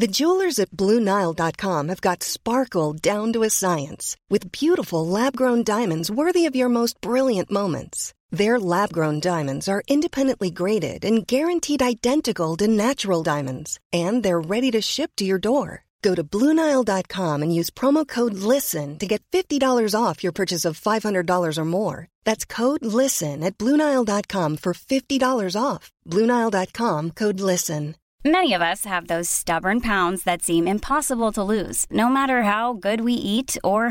Natural diamonds ready to sure door dot com use from listen to get fifty dollars off you purchase five hundred off blue Nile dot com son how good we eat our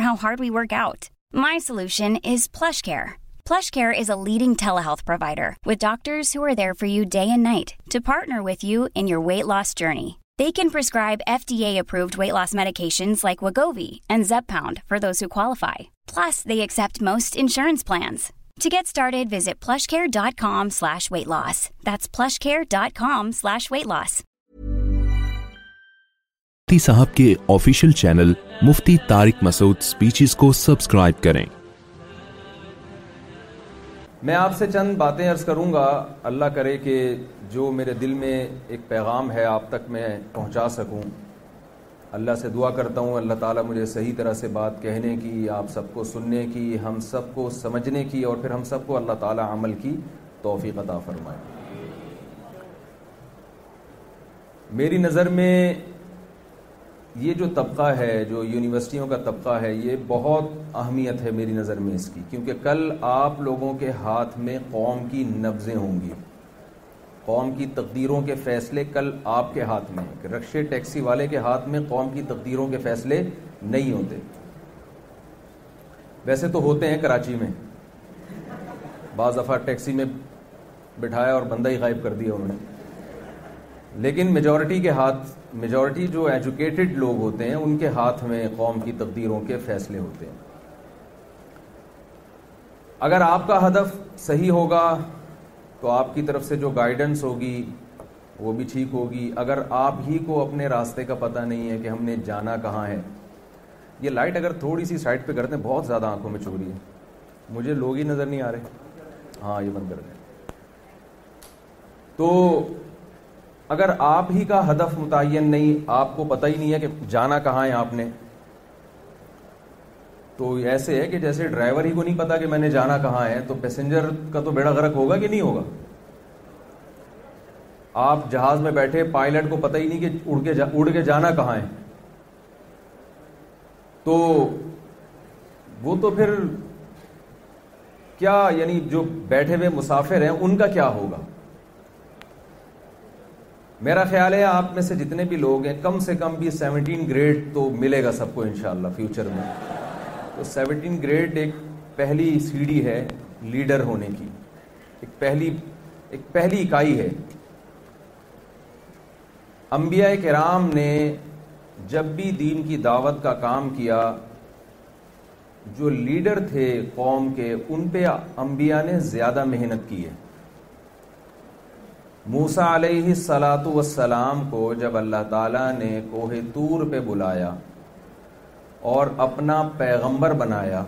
leading telehealth provider with doctors your for you day and night to partner with you in your weight loss journey they can prescribe F D approved weight loss medications like Wegovy and Zep found for cons To get started, visit plushcare.com slash weight loss. That's plushcare.com slash weight loss. مفتی صاحب کے official channel Mufti Tariq Masood speeches کو subscribe کریں میں آپ سے چند باتیں عرض کروں گا اللہ کرے کہ جو میرے دل میں ایک پیغام ہے آپ تک میں پہنچا سکوں اللہ سے دعا کرتا ہوں اللہ تعالیٰ مجھے صحیح طرح سے بات کہنے کی آپ سب کو سننے کی ہم سب کو سمجھنے کی اور پھر ہم سب کو اللہ تعالیٰ عمل کی توفیق عطا فرمائے میری نظر میں یہ جو طبقہ ہے جو یونیورسٹیوں کا طبقہ ہے یہ بہت اہمیت ہے میری نظر میں اس کی کیونکہ کل آپ لوگوں کے ہاتھ میں قوم کی نبزیں ہوں گی قوم کی تقدیروں کے فیصلے کل آپ کے ہاتھ میں ہیں رکشے ٹیکسی والے کے ہاتھ میں قوم کی تقدیروں کے فیصلے نہیں ہوتے ویسے تو ہوتے ہیں کراچی میں بعض دفعہ ٹیکسی میں بٹھایا اور بندہ ہی غائب کر دیا انہوں نے لیکن میجورٹی کے ہاتھ میجورٹی جو ایجوکیٹڈ لوگ ہوتے ہیں ان کے ہاتھ میں قوم کی تقدیروں کے فیصلے ہوتے ہیں اگر آپ کا ہدف صحیح ہوگا تو آپ کی طرف سے جو گائیڈنس ہوگی وہ بھی ٹھیک ہوگی اگر آپ ہی کو اپنے راستے کا پتہ نہیں ہے کہ ہم نے جانا کہاں ہے یہ لائٹ اگر تھوڑی سی سائڈ پہ کرتے ہیں بہت زیادہ آنکھوں میں چوری ہے مجھے لوگ ہی نظر نہیں آ رہے ہاں یہ بند کر دیں تو اگر آپ ہی کا ہدف متعین نہیں آپ کو پتہ ہی نہیں ہے کہ جانا کہاں ہے آپ نے تو ایسے ہے کہ جیسے ڈرائیور ہی کو نہیں پتا کہ میں نے جانا کہاں ہے تو پیسنجر کا تو بیڑا غرق ہوگا کہ نہیں ہوگا آپ جہاز میں بیٹھے پائلٹ کو پتا ہی نہیں کہ اڑ کے جانا کہاں ہے تو وہ تو پھر کیا یعنی جو بیٹھے ہوئے مسافر ہیں ان کا کیا ہوگا میرا خیال ہے آپ میں سے جتنے بھی لوگ ہیں کم سے کم بھی سیونٹین گریڈ تو ملے گا سب کو انشاءاللہ فیوچر میں تو سیونٹین گریڈ ایک پہلی سیڑھی ہے لیڈر ہونے کی ایک پہلی ایک پہلی اکائی ہے انبیاء کرام نے جب بھی دین کی دعوت کا کام کیا جو لیڈر تھے قوم کے ان پہ انبیاء نے زیادہ محنت کی ہے موسا علیہ سلاۃ وسلام کو جب اللہ تعالیٰ نے کوہ تور پہ بلایا اور اپنا پیغمبر بنایا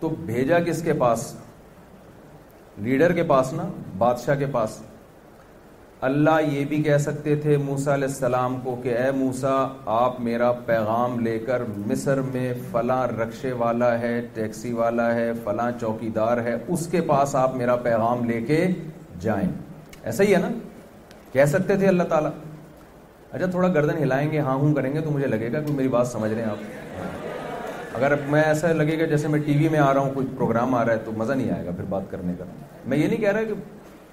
تو بھیجا کس کے پاس لیڈر کے پاس نا بادشاہ کے پاس اللہ یہ بھی کہہ سکتے تھے موسا علیہ السلام کو کہ اے موسا آپ میرا پیغام لے کر مصر میں فلاں رکشے والا ہے ٹیکسی والا ہے فلاں چوکی دار ہے اس کے پاس آپ میرا پیغام لے کے جائیں ایسا ہی ہے نا کہہ سکتے تھے اللہ تعالیٰ اچھا تھوڑا گردن ہلائیں گے ہاں ہوں کریں گے تو مجھے لگے گا کہ میری بات سمجھ رہے ہیں آپ اگر میں ایسا لگے گا جیسے میں ٹی وی میں آ رہا ہوں کوئی پروگرام آ رہا ہے تو مزہ نہیں آئے گا پھر بات کرنے کا میں یہ نہیں کہہ رہا کہ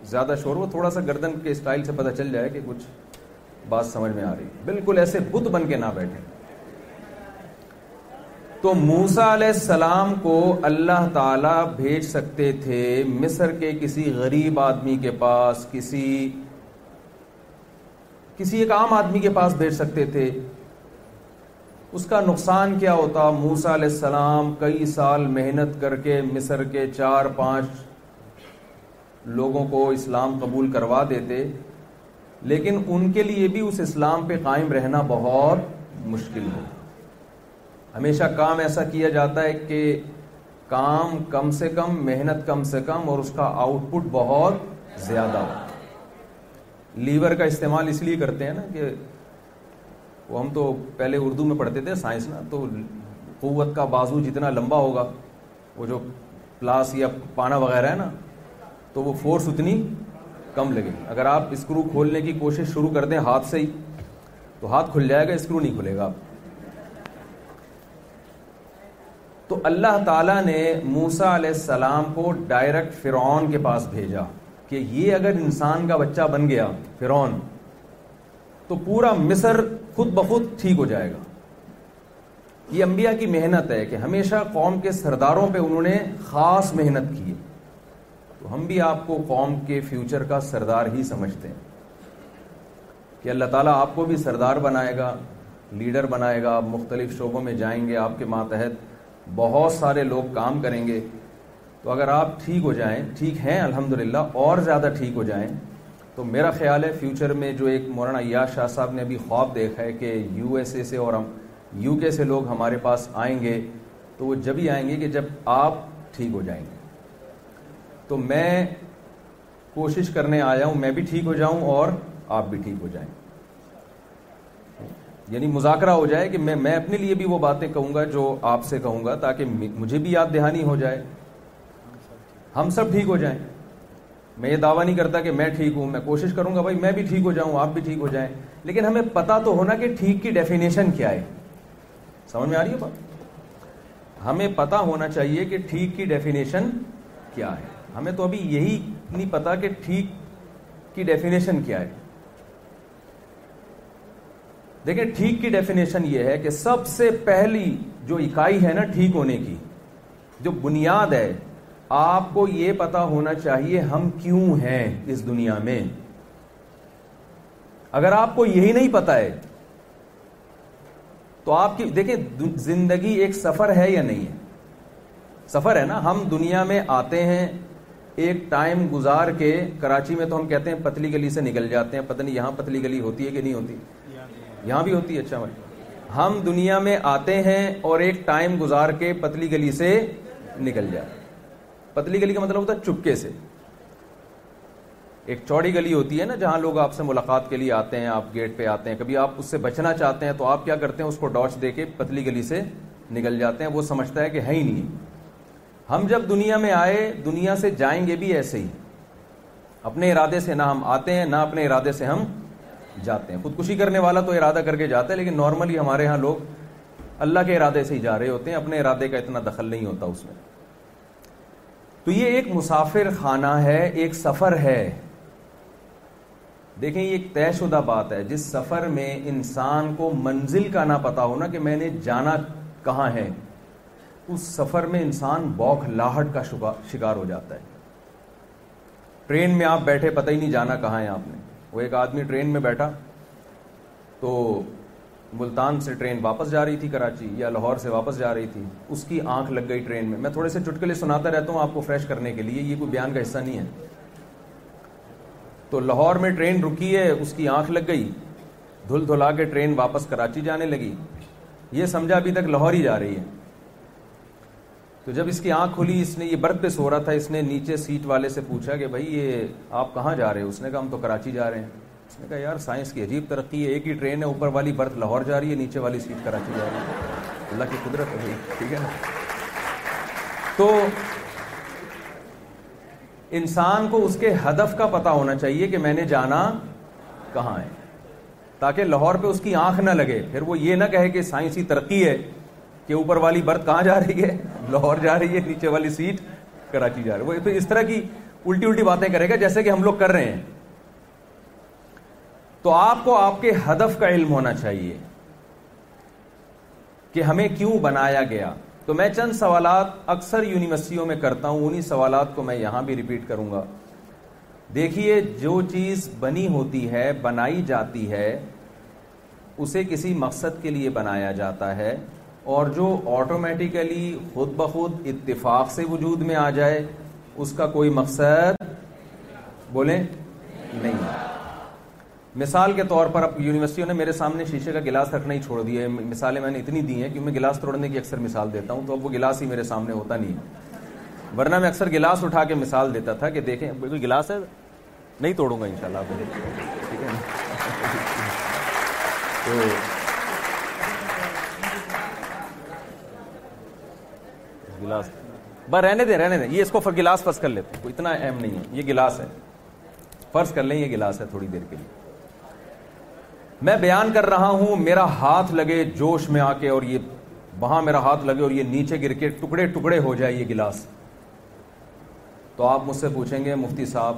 زیادہ شور تھوڑا سا گردن کے اسٹائل سے پتہ چل جائے کہ کچھ بات سمجھ میں آ رہی ہے بالکل ایسے بت بن کے نہ بیٹھے تو موسا علیہ السلام کو اللہ تعالی بھیج سکتے تھے مصر کے کسی غریب آدمی کے پاس کسی کسی ایک عام آدمی کے پاس بھیج سکتے تھے اس کا نقصان کیا ہوتا موسا علیہ السلام کئی سال محنت کر کے مصر کے چار پانچ لوگوں کو اسلام قبول کروا دیتے لیکن ان کے لیے بھی اس اسلام پہ قائم رہنا بہت مشکل ہے ہمیشہ کام ایسا کیا جاتا ہے کہ کام کم سے کم محنت کم سے کم اور اس کا آؤٹ پٹ بہت زیادہ ہو لیور کا استعمال اس لیے کرتے ہیں نا کہ وہ ہم تو پہلے اردو میں پڑھتے تھے سائنس نا تو قوت کا بازو جتنا لمبا ہوگا وہ جو پلاس یا پانا وغیرہ ہے نا تو وہ فورس اتنی کم لگے اگر آپ اسکرو کھولنے کی کوشش شروع کر دیں ہاتھ سے ہی تو ہاتھ کھل جائے گا اسکرو نہیں کھلے گا آپ تو اللہ تعالیٰ نے موسا علیہ السلام کو ڈائریکٹ فرعون کے پاس بھیجا کہ یہ اگر انسان کا بچہ بن گیا فرون تو پورا مصر خود بخود ٹھیک ہو جائے گا یہ انبیاء کی محنت ہے کہ ہمیشہ قوم کے سرداروں پہ انہوں نے خاص محنت کی ہے تو ہم بھی آپ کو قوم کے فیوچر کا سردار ہی سمجھتے ہیں کہ اللہ تعالیٰ آپ کو بھی سردار بنائے گا لیڈر بنائے گا آپ مختلف شعبوں میں جائیں گے آپ کے ماتحت بہت سارے لوگ کام کریں گے تو اگر آپ ٹھیک ہو جائیں ٹھیک ہیں الحمدللہ اور زیادہ ٹھیک ہو جائیں تو میرا خیال ہے فیوچر میں جو ایک مولانا یا شاہ صاحب نے بھی خواب دیکھا ہے کہ یو ایس اے سے اور ہم یو کے سے لوگ ہمارے پاس آئیں گے تو وہ جب ہی آئیں گے کہ جب آپ ٹھیک ہو جائیں گے تو میں کوشش کرنے آیا ہوں میں بھی ٹھیک ہو جاؤں اور آپ بھی ٹھیک ہو جائیں یعنی مذاکرہ ہو جائے کہ میں میں اپنے لیے بھی وہ باتیں کہوں گا جو آپ سے کہوں گا تاکہ مجھے بھی یاد دہانی ہو جائے ہم سب ٹھیک ہو جائیں میں یہ دعویٰ نہیں کرتا کہ میں ٹھیک ہوں میں کوشش کروں گا بھائی میں بھی ٹھیک ہو جاؤں آپ بھی ٹھیک ہو جائیں لیکن ہمیں پتا تو ہونا کہ ٹھیک کی ڈیفینیشن کیا ہے سمجھ میں آ رہی ہے بات ہمیں پتا ہونا چاہیے کہ ٹھیک کی ڈیفینیشن کیا ہے ہمیں تو ابھی یہی نہیں پتا کہ ٹھیک کی ڈیفینیشن کیا ہے دیکھیں ٹھیک کی ڈیفینیشن یہ ہے کہ سب سے پہلی جو اکائی ہے نا ٹھیک ہونے کی جو بنیاد ہے آپ کو یہ پتا ہونا چاہیے ہم کیوں ہیں اس دنیا میں اگر آپ کو یہی نہیں پتا ہے تو آپ کی دیکھیں زندگی ایک سفر ہے یا نہیں ہے سفر ہے نا ہم دنیا میں آتے ہیں ایک ٹائم گزار کے کراچی میں تو ہم کہتے ہیں پتلی گلی سے نکل جاتے ہیں پتہ نہیں یہاں پتلی گلی ہوتی ہے کہ نہیں ہوتی یہاں بھی ہوتی ہے اچھا بھائی ہم دنیا میں آتے ہیں اور ایک ٹائم گزار کے پتلی گلی سے نکل جاتے ہیں پتلی گلی کا مطلب ہوتا ہے چپکے سے ایک چوڑی گلی ہوتی ہے نا جہاں لوگ آپ سے ملاقات کے لیے آتے ہیں آپ گیٹ پہ آتے ہیں کبھی آپ اس سے بچنا چاہتے ہیں تو آپ کیا کرتے ہیں اس کو ڈاچ دے کے پتلی گلی سے نکل جاتے ہیں وہ سمجھتا ہے کہ ہے ہی نہیں ہم جب دنیا میں آئے دنیا سے جائیں گے بھی ایسے ہی اپنے ارادے سے نہ ہم آتے ہیں نہ اپنے ارادے سے ہم جاتے ہیں خودکشی کرنے والا تو ارادہ کر کے جاتا ہے لیکن نارملی ہمارے ہاں لوگ اللہ کے ارادے سے ہی جا رہے ہوتے ہیں اپنے ارادے کا اتنا دخل نہیں ہوتا اس میں تو یہ ایک مسافر خانہ ہے ایک سفر ہے دیکھیں یہ ایک طے شدہ بات ہے جس سفر میں انسان کو منزل کا نہ پتا ہونا کہ میں نے جانا کہاں ہے اس سفر میں انسان بوکھ لاہٹ کا شکار ہو جاتا ہے ٹرین میں آپ بیٹھے پتہ ہی نہیں جانا کہاں ہے آپ نے وہ ایک آدمی ٹرین میں بیٹھا تو ملتان سے ٹرین واپس جا رہی تھی کراچی یا لاہور سے واپس جا رہی تھی اس کی آنکھ لگ گئی ٹرین میں میں تھوڑے سے چٹکلے سناتا رہتا ہوں آپ کو فریش کرنے کے لیے یہ کوئی بیان کا حصہ نہیں ہے تو لاہور میں ٹرین رکی ہے اس کی آنکھ لگ گئی دھل دھلا کے ٹرین واپس کراچی جانے لگی یہ سمجھا ابھی تک لاہور ہی جا رہی ہے تو جب اس کی آنکھ کھلی اس نے یہ برتھ پہ سو رہا تھا اس نے نیچے سیٹ والے سے پوچھا کہ بھائی یہ آپ کہاں جا رہے ہیں اس نے کہا ہم تو کراچی جا رہے ہیں نے کہا یار سائنس کی عجیب ترقی ہے ایک ہی ٹرین ہے اوپر والی برتھ لاہور جا رہی ہے نیچے والی سیٹ کراچی جا رہی ہے اللہ کی قدرت ہے ہے ٹھیک تو انسان کو اس کے ہدف کا پتا ہونا چاہیے کہ میں نے جانا کہاں ہے تاکہ لاہور پہ اس کی آنکھ نہ لگے پھر وہ یہ نہ کہے کہ سائنسی ترقی ہے کہ اوپر والی برتھ کہاں جا رہی ہے لاہور جا رہی ہے نیچے والی سیٹ کراچی جا رہی ہے وہ اس طرح کی الٹی الٹی باتیں کرے گا جیسے کہ ہم لوگ کر رہے ہیں تو آپ کو آپ کے ہدف کا علم ہونا چاہیے کہ ہمیں کیوں بنایا گیا تو میں چند سوالات اکثر یونیورسٹیوں میں کرتا ہوں انہی سوالات کو میں یہاں بھی ریپیٹ کروں گا دیکھیے جو چیز بنی ہوتی ہے بنائی جاتی ہے اسے کسی مقصد کے لیے بنایا جاتا ہے اور جو آٹومیٹیکلی خود بخود اتفاق سے وجود میں آ جائے اس کا کوئی مقصد بولیں نہیں مثال کے طور پر اب یونیورسٹیوں نے میرے سامنے شیشے کا گلاس رکھنا ہی چھوڑ دیا ہے مثالیں میں نے اتنی دی ہیں کہ میں گلاس توڑنے کی اکثر مثال دیتا ہوں تو اب وہ گلاس ہی میرے سامنے ہوتا نہیں ہے ورنہ میں اکثر گلاس اٹھا کے مثال دیتا تھا کہ دیکھیں بالکل گلاس ہے نہیں توڑوں گا ان شاء اللہ ٹھیک ہے تو گلاس بس رہنے دیں رہنے دیں یہ اس کو گلاس فرض کر لیتے اتنا اہم نہیں ہے یہ گلاس ہے فرض کر لیں یہ گلاس ہے تھوڑی دیر کے لیے میں بیان کر رہا ہوں میرا ہاتھ لگے جوش میں آ کے اور یہ وہاں میرا ہاتھ لگے اور یہ نیچے گر کے ٹکڑے ٹکڑے ہو جائے یہ گلاس تو آپ مجھ سے پوچھیں گے مفتی صاحب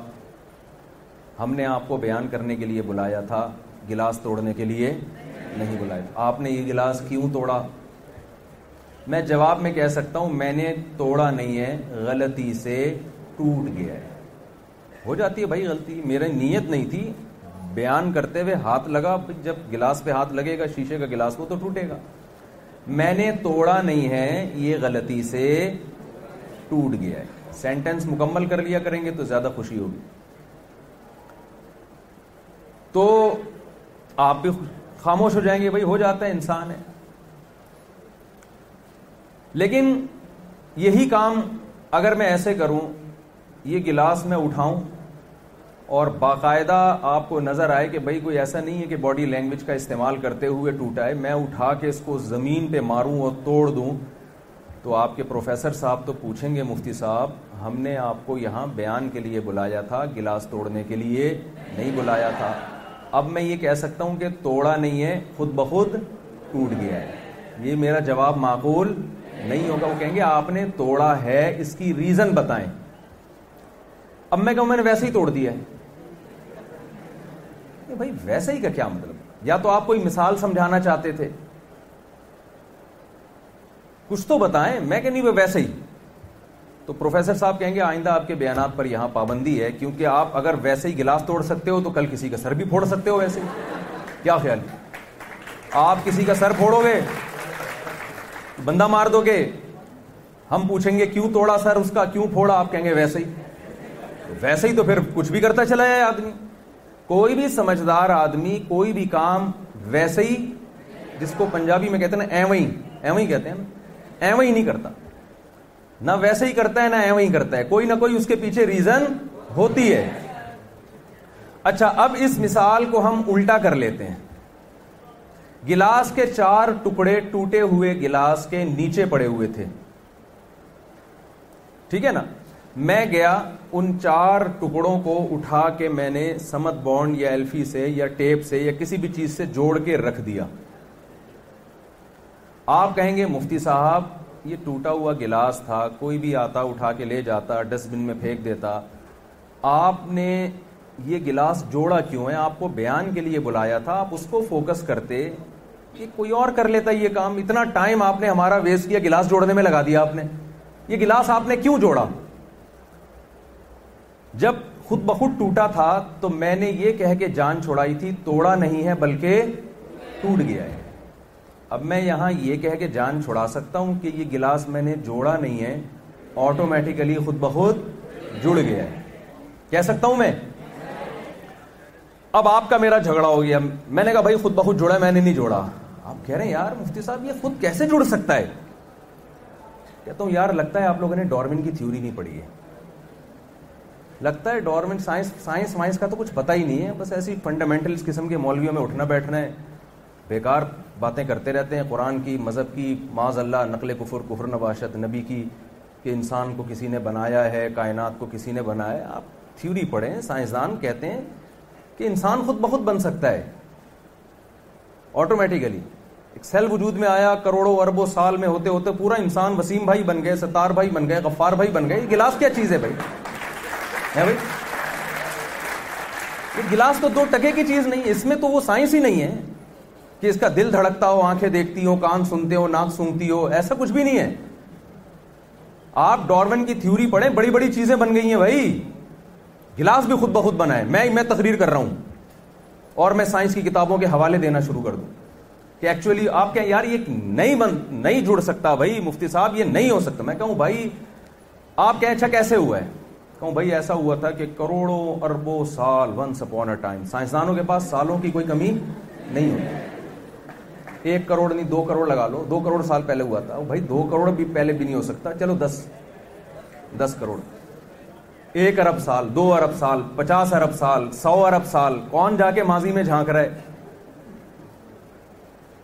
ہم نے آپ کو بیان کرنے کے لیے بلایا تھا گلاس توڑنے کے لیے نہیں بلایا تھا آپ نے یہ گلاس کیوں توڑا میں جواب میں کہہ سکتا ہوں میں نے توڑا نہیں ہے غلطی سے ٹوٹ گیا ہے ہو جاتی ہے بھائی غلطی میرے نیت نہیں تھی بیان کرتے ہوئے ہاتھ لگا جب گلاس پہ ہاتھ لگے گا شیشے کا گلاس وہ تو ٹوٹے گا میں نے توڑا نہیں ہے یہ غلطی سے ٹوٹ گیا ہے سینٹینس مکمل کر لیا کریں گے تو زیادہ خوشی ہوگی تو آپ بھی خاموش ہو جائیں گے بھائی ہو جاتا ہے انسان ہے لیکن یہی کام اگر میں ایسے کروں یہ گلاس میں اٹھاؤں اور باقاعدہ آپ کو نظر آئے کہ بھائی کوئی ایسا نہیں ہے کہ باڈی لینگویج کا استعمال کرتے ہوئے ٹوٹا ہے میں اٹھا کے اس کو زمین پہ ماروں اور توڑ دوں تو آپ کے پروفیسر صاحب تو پوچھیں گے مفتی صاحب ہم نے آپ کو یہاں بیان کے لیے بلایا تھا گلاس توڑنے کے لیے نہیں بلایا تھا اب میں یہ کہہ سکتا ہوں کہ توڑا نہیں ہے خود بخود ٹوٹ گیا ہے یہ میرا جواب معقول نہیں ہوگا وہ کہیں گے آپ نے توڑا ہے اس کی ریزن بتائیں اب میں کہوں میں نے ویسے ہی توڑ دیا ہے کہ بھائی ویسے ہی کا کیا مطلب یا تو آپ کوئی مثال سمجھانا چاہتے تھے کچھ تو بتائیں میں نہیں وہ ویسے ہی تو پروفیسر صاحب کہیں گے آئندہ آپ کے بیانات پر یہاں پابندی ہے کیونکہ آپ اگر ویسے ہی گلاس توڑ سکتے ہو تو کل کسی کا سر بھی پھوڑ سکتے ہو ویسے ہی کیا خیال ہے آپ کسی کا سر پھوڑو گے بندہ مار دو گے ہم پوچھیں گے کیوں توڑا سر اس کا کیوں پھوڑا آپ کہیں گے ویسے ہی ویسے ہی تو پھر کچھ بھی کرتا چلا ہے آدمی کوئی بھی سمجھدار آدمی کوئی بھی کام ویسے ہی جس کو پنجابی میں کہتے ہیں نا ایویں کہتے ہیں نہیں کرتا نہ ویسے ہی کرتا ہے نہ ہی کرتا ہے کوئی نہ کوئی اس کے پیچھے ریزن ہوتی ہے اچھا اب اس مثال کو ہم الٹا کر لیتے ہیں گلاس کے چار ٹکڑے ٹوٹے ہوئے گلاس کے نیچے پڑے ہوئے تھے ٹھیک ہے نا میں گیا ان چار ٹکڑوں کو اٹھا کے میں نے سمت بانڈ یا ایلفی سے یا ٹیپ سے یا کسی بھی چیز سے جوڑ کے رکھ دیا آپ کہیں گے مفتی صاحب یہ ٹوٹا ہوا گلاس تھا کوئی بھی آتا اٹھا کے لے جاتا ڈسٹ بن میں پھینک دیتا آپ نے یہ گلاس جوڑا کیوں ہے آپ کو بیان کے لیے بلایا تھا آپ اس کو فوکس کرتے کہ کوئی اور کر لیتا یہ کام اتنا ٹائم آپ نے ہمارا ویسٹ کیا گلاس جوڑنے میں لگا دیا آپ نے یہ گلاس آپ نے کیوں جوڑا جب خود بخود ٹوٹا تھا تو میں نے یہ کہہ کے جان چھوڑائی تھی توڑا نہیں ہے بلکہ ٹوٹ گیا ہے اب میں یہاں یہ کہہ کے جان چھوڑا سکتا ہوں کہ یہ گلاس میں نے جوڑا نہیں ہے آٹومیٹیکلی خود بخود جڑ گیا ہے کہہ سکتا ہوں میں اب آپ کا میرا جھگڑا ہو گیا میں نے کہا بھائی خود بخود جڑا میں نے نہیں جوڑا آپ کہہ رہے ہیں یار مفتی صاحب یہ خود کیسے جڑ سکتا ہے کہتا ہوں یار لگتا ہے آپ لوگوں نے ڈورمن کی تھیوری نہیں پڑھی ہے لگتا ہے ڈورمنٹ سائنس سائنس وائنس کا تو کچھ پتہ ہی نہیں ہے بس ایسی فنڈامنٹل قسم کے مولویوں میں اٹھنا بیٹھنا ہے بیکار باتیں کرتے رہتے ہیں قرآن کی مذہب کی معاذ اللہ نقل کفر کفر نباشت نبی کی کہ انسان کو کسی نے بنایا ہے کائنات کو کسی نے بنایا ہے آپ تھیوری پڑھیں سائنسدان کہتے ہیں کہ انسان خود بہت بن سکتا ہے آٹومیٹیکلی ایک سیل وجود میں آیا کروڑوں اربوں سال میں ہوتے ہوتے پورا انسان وسیم بھائی بن گئے ستار بھائی بن گئے غفار بھائی بن گئے گلاس کیا چیز ہے بھائی ہے یہ گلاس تو دو ٹکے کی چیز نہیں ہے اس میں تو وہ سائنس ہی نہیں ہے کہ اس کا دل دھڑکتا ہو آنکھیں دیکھتی ہو کان سنتے ہو ناک سونگتی ہو ایسا کچھ بھی نہیں ہے آپ ڈارون کی تھیوری پڑھیں بڑی بڑی چیزیں بن گئی ہیں بھائی گلاس بھی خود بخود بنا ہے میں میں تقریر کر رہا ہوں اور میں سائنس کی کتابوں کے حوالے دینا شروع کر دوں کہ ایکچولی آپ کہیں یار یہ نہیں نہیں جڑ سکتا بھائی مفتی صاحب یہ نہیں ہو سکتا میں کہوں بھائی آپ کہیں اچھا کیسے ہوا ہے کہوں بھائی ایسا ہوا تھا کہ کروڑوں اربوں سال ونس اپون اے ٹائم سائنسدانوں کے پاس سالوں کی کوئی کمی نہیں ہوتی ایک کروڑ نہیں دو کروڑ لگا لو دو کروڑ سال پہلے ہوا تھا دو کروڑ بھی پہلے بھی نہیں ہو سکتا چلو دس دس کروڑ ایک ارب سال دو ارب سال پچاس ارب سال سو ارب سال کون جا کے ماضی میں جھانک رہے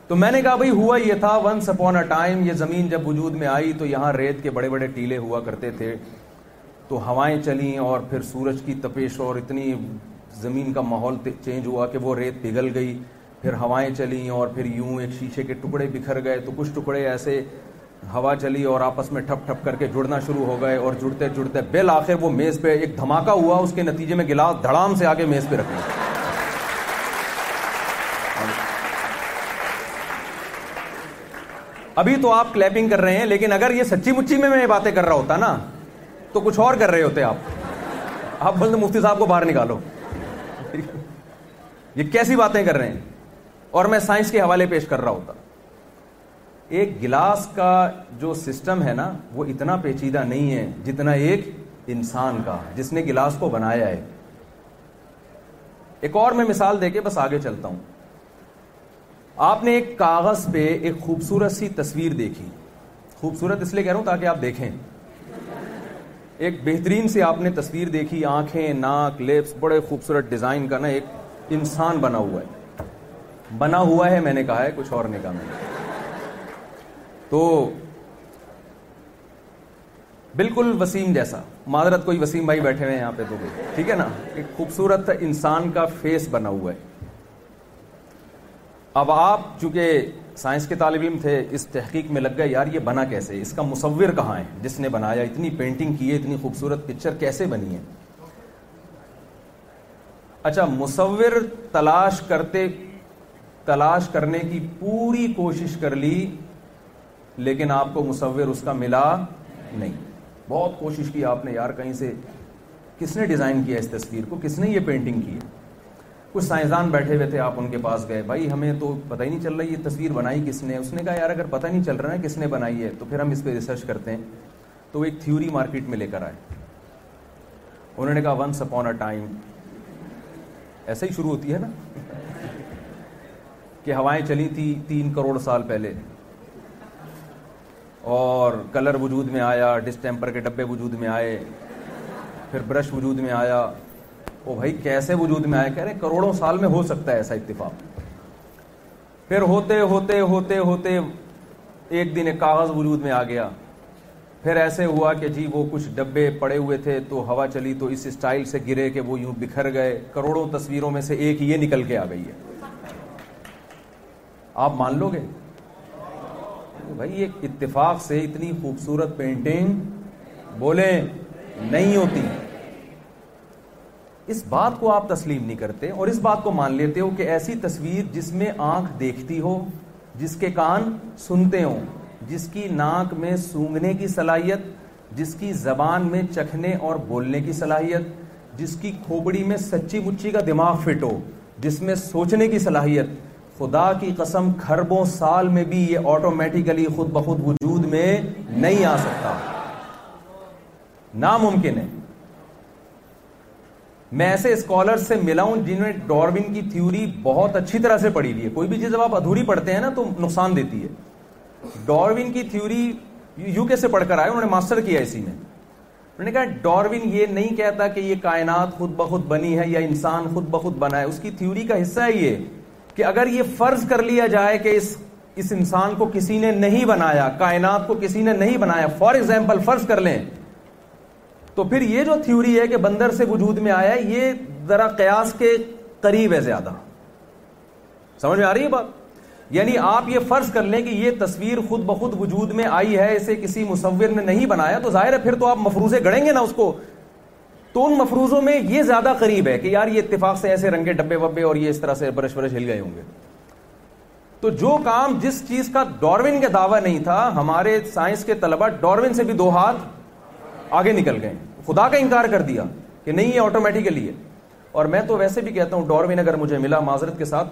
تو میں نے کہا بھائی ہوا یہ تھا ونس اپون اے ٹائم یہ زمین جب وجود میں آئی تو یہاں ریت کے بڑے بڑے ٹیلے ہوا کرتے تھے تو ہوائیں چلیں اور پھر سورج کی تپیش اور اتنی زمین کا ماحول چینج ہوا کہ وہ ریت پگھل گئی پھر ہوائیں چلیں اور پھر یوں ایک شیشے کے ٹکڑے بکھر گئے تو کچھ ٹکڑے ایسے ہوا چلی اور آپس میں ٹھپ ٹھپ کر کے جڑنا شروع ہو گئے اور جڑتے جڑتے بالآخر آخر وہ میز پہ ایک دھماکہ ہوا اس کے نتیجے میں گلاس دھڑام سے آگے میز پہ رکھیں ابھی تو آپ کلیپنگ کر رہے ہیں لیکن اگر یہ سچی مچی میں میں باتیں کر رہا ہوتا نا تو کچھ اور کر رہے ہوتے آپ آپ بند مفتی صاحب کو باہر نکالو یہ کیسی باتیں کر رہے ہیں اور میں سائنس کے حوالے پیش کر رہا ہوتا ایک گلاس کا جو سسٹم ہے نا وہ اتنا پیچیدہ نہیں ہے جتنا ایک انسان کا جس نے گلاس کو بنایا ہے ایک اور میں مثال دے کے بس آگے چلتا ہوں آپ نے ایک کاغذ پہ ایک خوبصورت سی تصویر دیکھی خوبصورت اس لیے کہہ رہا ہوں تاکہ آپ دیکھیں ایک بہترین سے آپ نے تصویر دیکھی آنکھیں ناک لپس بڑے خوبصورت ڈیزائن کا نا ایک انسان بنا ہوا ہے بنا ہوا ہے میں نے کہا میں نے تو بالکل وسیم جیسا معذرت کوئی وسیم بھائی بیٹھے ہوئے ہیں یہاں پہ تو ٹھیک ہے نا ایک خوبصورت انسان کا فیس بنا ہوا ہے اب آپ چونکہ سائنس کے طالب علم تھے اس تحقیق میں لگ گئے یار یہ بنا کیسے اس کا مصور کہاں ہے جس نے بنایا اتنی پینٹنگ کی ہے اتنی خوبصورت پکچر کیسے بنی ہے اچھا مصور تلاش کرتے تلاش کرنے کی پوری کوشش کر لی لیکن آپ کو مصور اس کا ملا نہیں بہت کوشش کی آپ نے یار کہیں سے کس نے ڈیزائن کیا اس تصویر کو کس نے یہ پینٹنگ کی ہے کچھ سائنسدان بیٹھے ہوئے تھے آپ ان کے پاس گئے بھائی ہمیں تو پتا ہی نہیں چل رہا یہ تصویر بنائی کس نے اس نے کہا یار اگر پتا نہیں چل رہا ہے کس نے بنائی ہے تو پھر ہم اس پہ ریسرچ کرتے ہیں تو وہ ایک تھیوری مارکیٹ میں لے کر آئے انہوں نے کہا ونس اپون اے ٹائم ایسا ہی شروع ہوتی ہے نا کہ ہوائیں چلی تھی تین کروڑ سال پہلے اور کلر وجود میں آیا ڈسٹمپر کے ڈبے وجود میں آئے پھر برش وجود میں آیا بھائی کیسے وجود میں آئے کہہ رہے کروڑوں سال میں ہو سکتا ہے ایسا اتفاق پھر ہوتے ہوتے ہوتے ہوتے ایک دن ایک کاغذ وجود میں آ گیا پھر ایسے ہوا کہ جی وہ کچھ ڈبے پڑے ہوئے تھے تو ہوا چلی تو اس اسٹائل سے گرے کہ وہ یوں بکھر گئے کروڑوں تصویروں میں سے ایک یہ نکل کے آ گئی ہے آپ مان لو گے بھائی ایک اتفاق سے اتنی خوبصورت پینٹنگ بولے نہیں ہوتی اس بات کو آپ تسلیم نہیں کرتے اور اس بات کو مان لیتے ہو کہ ایسی تصویر جس میں آنکھ دیکھتی ہو جس کے کان سنتے ہو جس کی ناک میں سونگنے کی صلاحیت جس کی زبان میں چکھنے اور بولنے کی صلاحیت جس کی کھوبڑی میں سچی مچی کا دماغ فٹ ہو جس میں سوچنے کی صلاحیت خدا کی قسم کھربوں سال میں بھی یہ آٹومیٹیکلی خود بخود وجود میں نہیں آ سکتا ناممکن ہے میں ایسے اسکالر سے ملا ہوں جنہوں نے ڈاروین کی تھیوری بہت اچھی طرح سے پڑھی ہوئی ہے کوئی بھی چیز جب آپ ادھوری پڑھتے ہیں نا تو نقصان دیتی ہے ڈاروین کی تھیوری یو کے سے پڑھ کر آئے انہوں نے ماسٹر کیا اسی میں انہوں نے کہا ڈاروین یہ نہیں کہتا کہ یہ کائنات خود بخود بنی ہے یا انسان خود بخود بنا ہے اس کی تھیوری کا حصہ ہے یہ کہ اگر یہ فرض کر لیا جائے کہ اس اس انسان کو کسی نے نہیں بنایا کائنات کو کسی نے نہیں بنایا فار ایگزامپل فرض کر لیں تو پھر یہ جو تھیوری ہے کہ بندر سے وجود میں آیا ہے یہ ذرا قیاس کے قریب ہے زیادہ سمجھ میں آ رہی ہے بات یعنی آپ یہ فرض کر لیں کہ یہ تصویر خود بخود وجود میں آئی ہے اسے کسی مصور نے نہیں بنایا تو ظاہر ہے پھر تو آپ مفروضے گڑیں گے نا اس کو تو ان مفروضوں میں یہ زیادہ قریب ہے کہ یار یہ اتفاق سے ایسے رنگے ڈبے وبے اور یہ اس طرح سے برش برش ہل گئے ہوں گے تو جو کام جس چیز کا ڈاروین کا دعویٰ نہیں تھا ہمارے سائنس کے طلبہ ڈاروین سے بھی دو ہاتھ آگے نکل گئے خدا کا انکار کر دیا کہ نہیں یہ آٹومیٹیکلی ہے اور میں تو ویسے بھی کہتا ہوں ڈاروین اگر مجھے ملا معذرت کے ساتھ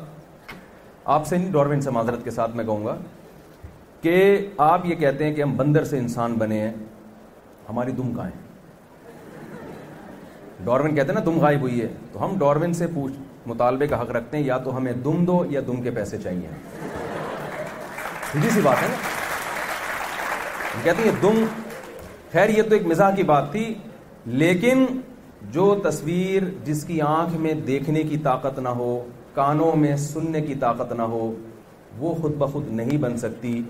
آپ سے نہیں ڈاروین سے معذرت کے ساتھ میں کہوں گا کہ آپ یہ کہتے ہیں کہ ہم بندر سے انسان بنے ہیں ہماری دم کہاں ہے ڈاروین کہتے ہیں نا دم غائب ہوئی ہے تو ہم ڈاروین سے پوچھ مطالبے کا حق رکھتے ہیں یا تو ہمیں دم دو یا دم کے پیسے چاہیے سیدھی سی بات ہے نا کہتے ہیں دم خیر یہ تو ایک مزاح کی بات تھی لیکن جو تصویر جس کی آنکھ میں دیکھنے کی طاقت نہ ہو کانوں میں سننے کی طاقت نہ ہو وہ خود بخود نہیں بن سکتی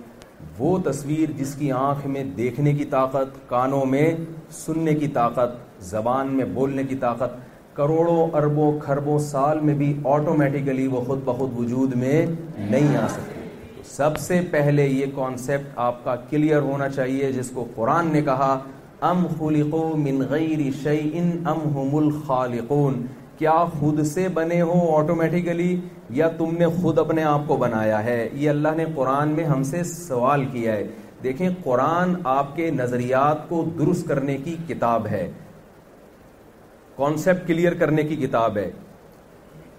وہ تصویر جس کی آنکھ میں دیکھنے کی طاقت کانوں میں سننے کی طاقت زبان میں بولنے کی طاقت کروڑوں اربوں کھربوں سال میں بھی آٹومیٹیکلی وہ خود بخود وجود میں نہیں آ سکتی تو سب سے پہلے یہ کانسپٹ آپ کا کلیئر ہونا چاہیے جس کو قرآن نے کہا الخالقون کیا خود سے بنے ہو آٹومیٹیکلی یا تم نے خود اپنے آپ کو بنایا ہے یہ اللہ نے قرآن میں ہم سے سوال کیا ہے دیکھیں قرآن آپ کے نظریات کو درست کرنے کی کتاب ہے کانسیپٹ کلیئر کرنے کی کتاب ہے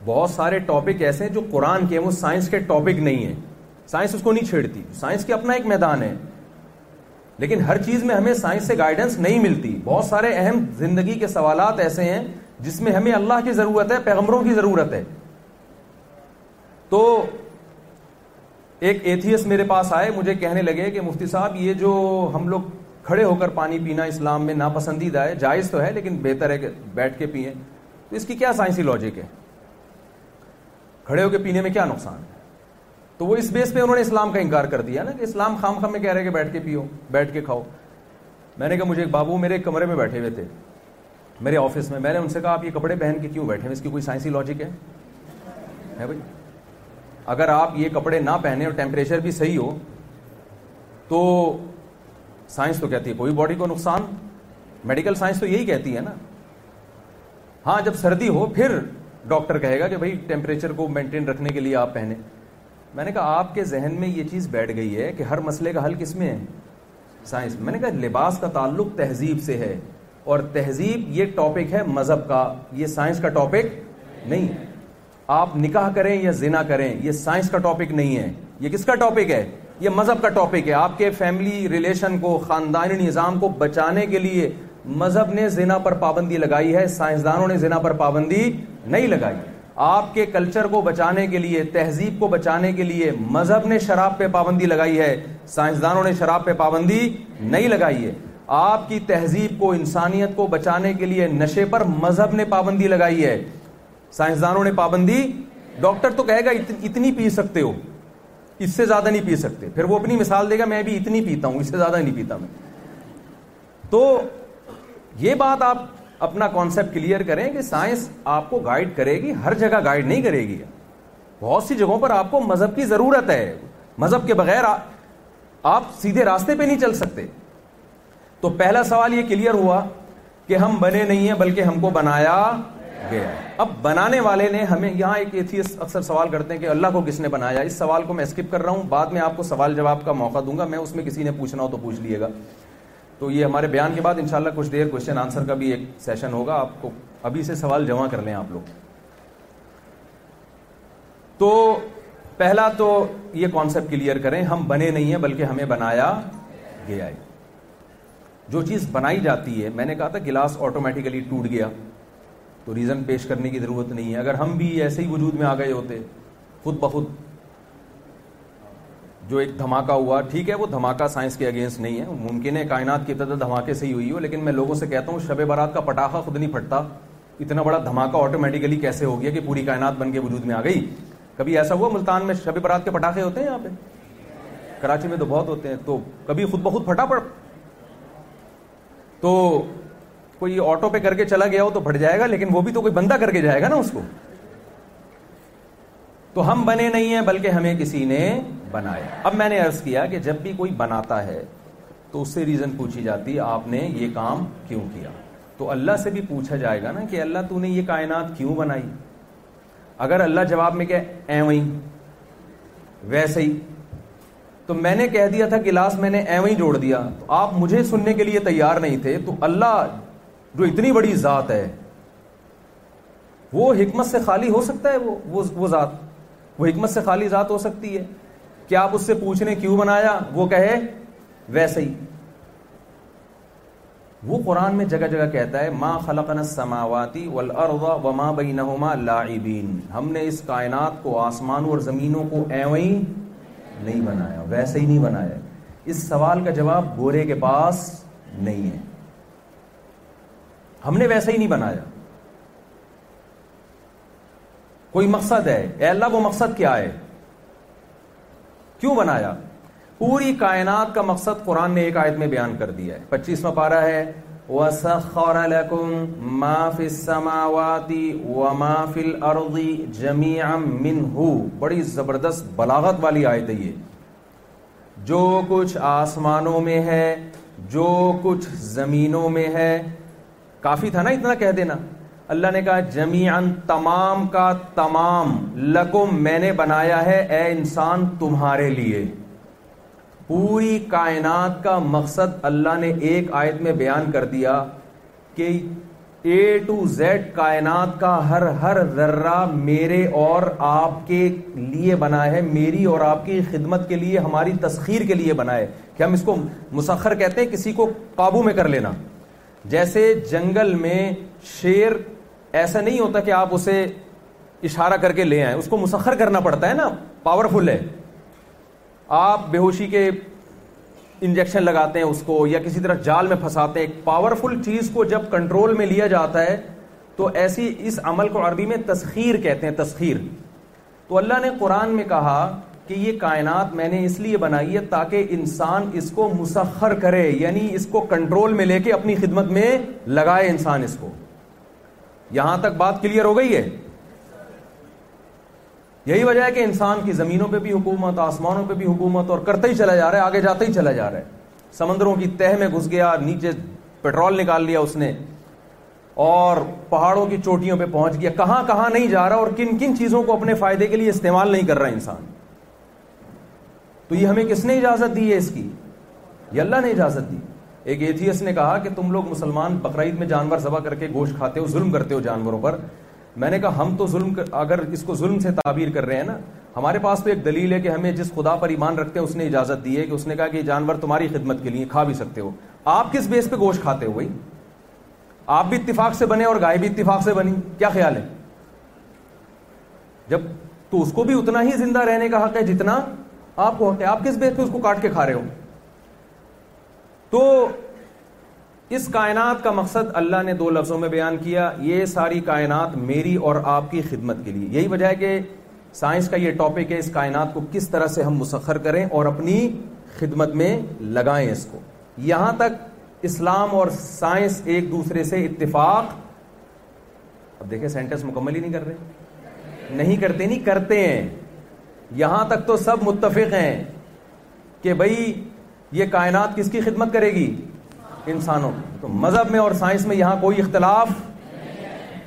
بہت سارے ٹاپک ایسے ہیں جو قرآن کے ہیں وہ سائنس کے ٹاپک نہیں ہیں سائنس اس کو نہیں چھیڑتی سائنس کے اپنا ایک میدان ہے لیکن ہر چیز میں ہمیں سائنس سے گائیڈنس نہیں ملتی بہت سارے اہم زندگی کے سوالات ایسے ہیں جس میں ہمیں اللہ کی ضرورت ہے پیغمبروں کی ضرورت ہے تو ایک ایتھیس میرے پاس آئے مجھے کہنے لگے کہ مفتی صاحب یہ جو ہم لوگ کھڑے ہو کر پانی پینا اسلام میں ناپسندیدہ ہے جائز تو ہے لیکن بہتر ہے کہ بیٹھ کے تو اس کی کیا سائنسی لوجک ہے کھڑے ہو کے پینے میں کیا نقصان ہے تو وہ اس بیس پہ انہوں نے اسلام کا انکار کر دیا نا کہ اسلام خام خام میں کہہ رہے کہ بیٹھ کے پیو بیٹھ کے کھاؤ میں نے کہا مجھے ایک بابو میرے کمرے میں بیٹھے ہوئے تھے میرے آفس میں میں نے ان سے کہا آپ یہ کپڑے پہن کے کیوں بیٹھے ہیں اس کی کوئی سائنسی لاجک ہے بھائی اگر آپ یہ کپڑے نہ پہنے اور ٹیمپریچر بھی صحیح ہو تو سائنس تو کہتی ہے کوئی باڈی کو نقصان میڈیکل سائنس تو یہی کہتی ہے نا ہاں جب سردی ہو پھر ڈاکٹر کہے گا کہ بھائی ٹیمپریچر کو مینٹین رکھنے کے لیے آپ پہنے میں نے کہا آپ کے ذہن میں یہ چیز بیٹھ گئی ہے کہ ہر مسئلے کا حل کس میں ہے سائنس میں نے کہا لباس کا تعلق تہذیب سے ہے اور تہذیب یہ ٹاپک ہے مذہب کا یہ سائنس کا ٹاپک نہیں آپ نکاح کریں یا زنا کریں یہ سائنس کا ٹاپک نہیں ہے یہ کس کا ٹاپک ہے یہ مذہب کا ٹاپک ہے آپ کے فیملی ریلیشن کو خاندانی نظام کو بچانے کے لیے مذہب نے زنا پر پابندی لگائی ہے سائنسدانوں نے زنا پر پابندی نہیں لگائی آپ کے کلچر کو بچانے کے لیے تہذیب کو بچانے کے لیے مذہب نے شراب پہ پابندی لگائی ہے سائنسدانوں نے شراب پہ پابندی نہیں لگائی ہے آپ کی تہذیب کو انسانیت کو بچانے کے لیے نشے پر مذہب نے پابندی لگائی ہے سائنسدانوں نے پابندی ڈاکٹر تو کہے گا اتنی پی سکتے ہو اس سے زیادہ نہیں پی سکتے پھر وہ اپنی مثال دے گا میں بھی اتنی پیتا ہوں اس سے زیادہ نہیں پیتا میں تو یہ بات آپ اپنا کانسیپٹ کلیئر کریں کہ سائنس آپ کو گائیڈ کرے گی ہر جگہ گائیڈ نہیں کرے گی بہت سی جگہوں پر آپ کو مذہب کی ضرورت ہے مذہب کے بغیر آپ سیدھے راستے پہ نہیں چل سکتے تو پہلا سوال یہ کلیئر ہوا کہ ہم بنے نہیں ہیں بلکہ ہم کو بنایا گیا اب بنانے والے نے ہمیں یہاں ایک اکثر سوال کرتے ہیں کہ اللہ کو کس نے بنایا اس سوال کو میں اسکپ کر رہا ہوں بعد میں آپ کو سوال جواب کا موقع دوں گا میں اس میں کسی نے پوچھنا ہو تو پوچھ لیے گا تو یہ ہمارے بیان کے بعد انشاءاللہ کچھ دیر کوشچن آنسر کا بھی ایک سیشن ہوگا آپ کو ابھی سے سوال جمع کر لیں آپ لوگ تو پہلا تو یہ کانسیپٹ کلیئر کریں ہم بنے نہیں ہیں بلکہ ہمیں بنایا گیا ہے جو چیز بنائی جاتی ہے میں نے کہا تھا گلاس آٹومیٹیکلی ٹوٹ گیا تو ریزن پیش کرنے کی ضرورت نہیں ہے اگر ہم بھی ایسے ہی وجود میں آ گئے ہوتے خود بخود جو ایک دھماکہ ہوا ٹھیک ہے وہ دھماکہ سائنس کے اگینسٹ نہیں ہے ممکن ہے کائنات کی ابتدا دھماکے سے ہی ہوئی ہو لیکن میں لوگوں سے کہتا ہوں شب برات کا پٹاخہ خود نہیں پھٹتا اتنا بڑا دھماکہ آٹومیٹیکلی کیسے ہو گیا کہ پوری کائنات بن کے وجود میں آ گئی کبھی ایسا ہوا ملتان میں شب برات کے پٹاخے ہوتے ہیں یہاں پہ کراچی میں تو بہت ہوتے ہیں تو کبھی خود بخود پھٹا پڑ تو کوئی آٹو پہ کر کے چلا گیا ہو تو پھٹ جائے گا لیکن وہ بھی تو کوئی بندہ کر کے جائے گا نا اس کو تو ہم بنے نہیں ہیں بلکہ ہمیں کسی نے بنایا اب میں نے کیا کہ جب بھی کوئی بناتا ہے تو اس سے ریزن پوچھی جاتی آپ نے یہ کام کیوں کیا تو اللہ سے بھی پوچھا جائے گا کہ اللہ نے یہ کائنات کیوں بنائی اگر اللہ جواب میں ویسے ہی تو میں نے کہہ دیا تھا لاس میں نے جوڑ دیا تو آپ مجھے سننے کے لیے تیار نہیں تھے تو اللہ جو اتنی بڑی ذات ہے وہ حکمت سے خالی ہو سکتا ہے وہ وہ, ذات حکمت سے خالی ذات ہو سکتی ہے آپ اس سے پوچھنے کیوں بنایا وہ کہے ویسے ہی وہ قرآن میں جگہ جگہ کہتا ہے ماں خلقن سماواتی ماں بینا لاعبین ہم نے اس کائنات کو آسمانوں اور زمینوں کو اے نہیں بنایا ویسے ہی نہیں بنایا اس سوال کا جواب گورے کے پاس نہیں ہے ہم نے ویسے ہی نہیں بنایا کوئی مقصد ہے اے اللہ وہ مقصد کیا ہے کیوں بنایا پوری کائنات کا مقصد قرآن نے ایک آیت میں بیان کر دیا ہے پچیسواں پارا ہے وَسَخَّرَ لَكُمْ مَا فِي السَّمَاوَاتِ وَمَا فِي الْأَرْضِ جَمِيعًا مِّنْهُ بڑی زبردست بلاغت والی آیت ہے یہ جو کچھ آسمانوں میں ہے جو کچھ زمینوں میں ہے کافی تھا نا اتنا کہہ دینا اللہ نے کہا جمیان تمام کا تمام لکم میں نے بنایا ہے اے انسان تمہارے لیے پوری کائنات کا مقصد اللہ نے ایک آیت میں بیان کر دیا کہ اے ٹو زیڈ کائنات کا ہر ہر ذرہ میرے اور آپ کے لیے بنا ہے میری اور آپ کی خدمت کے لیے ہماری تسخیر کے لیے بنا ہے کہ ہم اس کو مسخر کہتے ہیں کسی کو قابو میں کر لینا جیسے جنگل میں شیر ایسا نہیں ہوتا کہ آپ اسے اشارہ کر کے لے آئیں اس کو مسخر کرنا پڑتا ہے نا پاورفل ہے آپ بے ہوشی کے انجیکشن لگاتے ہیں اس کو یا کسی طرح جال میں پھنساتے ہیں پاورفل چیز کو جب کنٹرول میں لیا جاتا ہے تو ایسی اس عمل کو عربی میں تسخیر کہتے ہیں تسخیر تو اللہ نے قرآن میں کہا کہ یہ کائنات میں نے اس لیے بنائی ہے تاکہ انسان اس کو مسخر کرے یعنی اس کو کنٹرول میں لے کے اپنی خدمت میں لگائے انسان اس کو یہاں تک بات کلیئر ہو گئی ہے یہی وجہ ہے کہ انسان کی زمینوں پہ بھی حکومت آسمانوں پہ بھی حکومت اور کرتے ہی چلا جا رہا ہے آگے جاتے ہی چلا جا رہا ہے سمندروں کی تہ میں گھس گیا نیچے پیٹرول نکال لیا اس نے اور پہاڑوں کی چوٹیوں پہ پہنچ گیا کہاں کہاں نہیں جا رہا اور کن کن چیزوں کو اپنے فائدے کے لیے استعمال نہیں کر رہا انسان تو یہ ہمیں کس نے اجازت دی ہے اس کی یہ اللہ نے اجازت دی ایک ایتھیس نے کہا کہ تم لوگ مسلمان بقرعید میں جانور ذبح کر کے گوشت کھاتے ہو ظلم کرتے ہو جانوروں پر میں نے کہا ہم تو ظلم اگر اس کو ظلم سے تعبیر کر رہے ہیں نا ہمارے پاس تو ایک دلیل ہے کہ ہمیں جس خدا پر ایمان رکھتے ہیں اس نے اجازت دی ہے کہ اس نے کہا کہ یہ جانور تمہاری خدمت کے لیے کھا بھی سکتے ہو آپ کس بیس پہ گوشت کھاتے ہو بھائی آپ بھی اتفاق سے بنے اور گائے بھی اتفاق سے بنی کیا خیال ہے جب تو اس کو بھی اتنا ہی زندہ رہنے کا حق ہے جتنا آپ کو حق ہے آپ کس بیس پہ اس کو کاٹ کے کھا رہے ہو تو اس کائنات کا مقصد اللہ نے دو لفظوں میں بیان کیا یہ ساری کائنات میری اور آپ کی خدمت کے لیے یہی وجہ ہے کہ سائنس کا یہ ٹاپک ہے اس کائنات کو کس طرح سے ہم مسخر کریں اور اپنی خدمت میں لگائیں اس کو یہاں تک اسلام اور سائنس ایک دوسرے سے اتفاق اب دیکھیں سینٹنس مکمل ہی نہیں کر رہے نہیں کرتے نہیں کرتے ہیں یہاں تک تو سب متفق ہیں کہ بھائی یہ کائنات کس کی خدمت کرے گی انسانوں تو مذہب میں اور سائنس میں یہاں کوئی اختلاف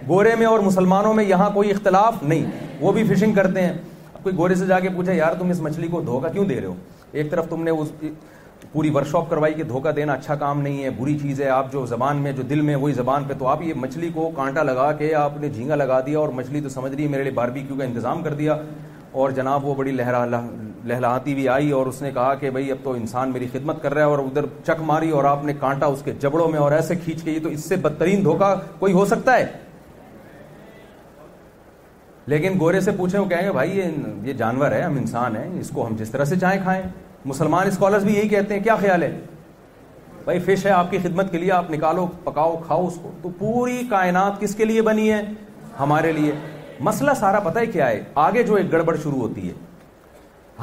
گورے میں اور مسلمانوں میں یہاں کوئی اختلاف نہیں وہ بھی فشنگ کرتے ہیں اب کوئی گورے سے جا کے پوچھا یار تم اس مچھلی کو دھوکا کیوں دے رہے ہو ایک طرف تم نے اس پوری ورک شاپ کروائی کہ دھوکا دینا اچھا کام نہیں ہے بری چیز ہے آپ جو زبان میں جو دل میں وہی زبان پہ تو آپ یہ مچھلی کو کانٹا لگا کے آپ نے جھینگا لگا دیا اور مچھلی تو سمجھ رہی ہے میرے لیے باربی کیوں کا انتظام کر دیا اور جناب وہ بڑی لہرا لہلاتی بھی آئی اور اس نے کہا کہ بھائی اب تو انسان میری خدمت کر رہا ہے اور ادھر چک ماری اور آپ نے کانٹا اس کے جبڑوں میں اور ایسے کھینچ کے یہ تو اس سے بدترین دھوکہ کوئی ہو سکتا ہے لیکن گورے سے پوچھیں وہ کہیں گے بھائی یہ جانور ہے ہم انسان ہیں اس کو ہم جس طرح سے چائے کھائیں مسلمان اسکالرس بھی یہی کہتے ہیں کیا خیال ہے بھائی فش ہے آپ کی خدمت کے لیے آپ نکالو پکاؤ کھاؤ اس کو تو پوری کائنات کس کے لیے بنی ہے ہمارے لیے مسئلہ سارا پتہ ہے کیا ہے آگے جو ایک گڑبڑ شروع ہوتی ہے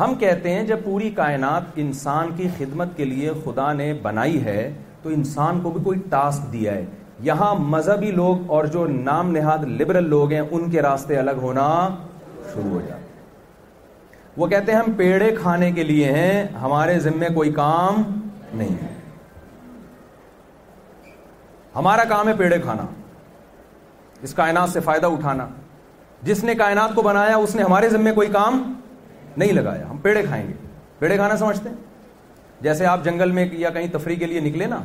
ہم کہتے ہیں جب پوری کائنات انسان کی خدمت کے لیے خدا نے بنائی ہے تو انسان کو بھی کوئی ٹاسک دیا ہے یہاں مذہبی لوگ اور جو نام نہاد لبرل لوگ ہیں ان کے راستے الگ ہونا شروع ہو جاتے وہ کہتے ہیں ہم پیڑے کھانے کے لیے ہیں ہمارے ذمے کوئی کام نہیں ہے ہمارا کام ہے پیڑے کھانا اس کائنات سے فائدہ اٹھانا جس نے کائنات کو بنایا اس نے ہمارے ذمے کوئی کام نہیں لگایا ہم پیڑے کھائیں گے پیڑے کھانا سمجھتے ہیں جیسے آپ جنگل میں یا کہیں تفریح کے لیے نکلے نا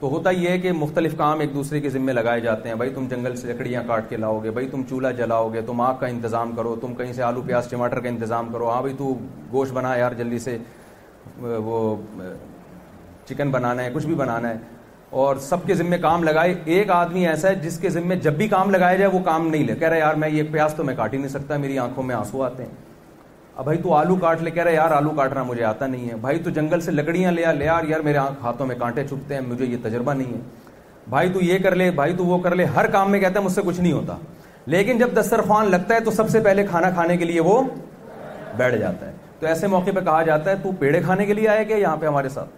تو ہوتا یہ کہ مختلف کام ایک دوسرے کے ذمے لگائے جاتے ہیں بھائی تم جنگل سے لکڑیاں کاٹ کے لاؤ گے بھائی تم چولہا جلاؤ گے تم آگ کا انتظام کرو تم کہیں سے آلو پیاز ٹماٹر کا انتظام کرو ہاں بھائی تو گوشت بنا یار جلدی سے وہ چکن بنانا ہے کچھ بھی بنانا ہے اور سب کے ذمے کام لگائے ایک آدمی ایسا ہے جس کے ذمے جب بھی کام لگایا جائے وہ کام نہیں لے کہہ رہے یار میں یہ پیاز تو میں کاٹ ہی نہیں سکتا میری آنکھوں میں آنسو آتے ہیں اب بھائی تو آلو کاٹ لے کہہ رہے یار آلو کاٹنا مجھے آتا نہیں ہے بھائی تو جنگل سے لکڑیاں لے آ لے یار یار میرے آنکھ ہاتھوں میں کانٹے چھپتے ہیں مجھے یہ تجربہ نہیں ہے بھائی تو یہ کر لے بھائی تو وہ کر لے ہر کام میں کہتا ہے مجھ سے کچھ نہیں ہوتا لیکن جب دسترخوان لگتا ہے تو سب سے پہلے کھانا کھانے کے لیے وہ بیٹھ جاتا ہے تو ایسے موقع پہ کہا جاتا ہے تو پیڑے کھانے کے لیے آئے گا یہاں پہ ہمارے ساتھ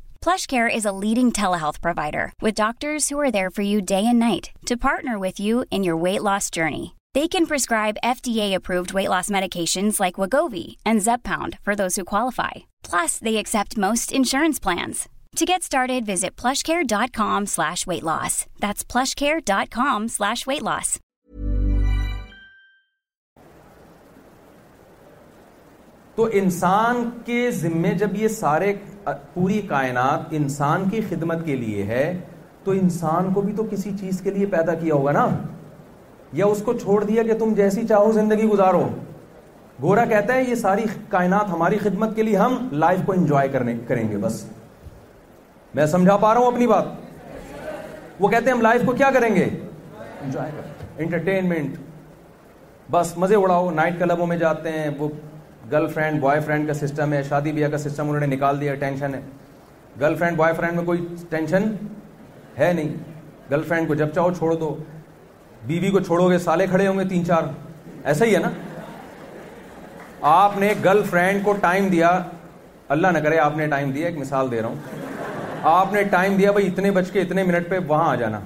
PlushCare is a leading telehealth provider with doctors who are there for you day and night to partner with you in your weight loss journey. They can prescribe FDA-approved weight loss medications like Wegovy and Zepbound for those who qualify. Plus, they accept most insurance plans. To get started, visit plushcare.com/weightloss. That's plushcare.com/weightloss. تو انسان کے ذمے جب یہ سارے پوری کائنات انسان کی خدمت کے لیے ہے تو انسان کو بھی تو کسی چیز کے لیے پیدا کیا ہوگا نا یا اس کو چھوڑ دیا کہ تم جیسی چاہو زندگی گزارو گورا کہتا ہے یہ ساری کائنات ہماری خدمت کے لیے ہم لائف کو انجوائے کرنے کریں گے بس میں سمجھا پا رہا ہوں اپنی بات وہ کہتے ہیں ہم لائف کو کیا کریں گے انٹرٹینمنٹ بس مزے اڑاؤ نائٹ کلبوں میں جاتے ہیں وہ گرل فرینڈ بوائے فرینڈ کا سسٹم ہے شادی بیاہ کا سسٹم انہوں نے نکال دیا ٹینشن ہے گرل فرینڈ بوائے فرینڈ میں کوئی ٹینشن ہے نہیں گرل فرینڈ کو جب چاہو چھوڑ دو بیوی کو چھوڑو گے سالے کھڑے ہوں گے تین چار ایسا ہی ہے نا آپ نے گرل فرینڈ کو ٹائم دیا اللہ نہ کرے آپ نے ٹائم دیا ایک مثال دے رہا ہوں آپ نے ٹائم دیا بھائی اتنے بج کے اتنے منٹ پہ وہاں آ جانا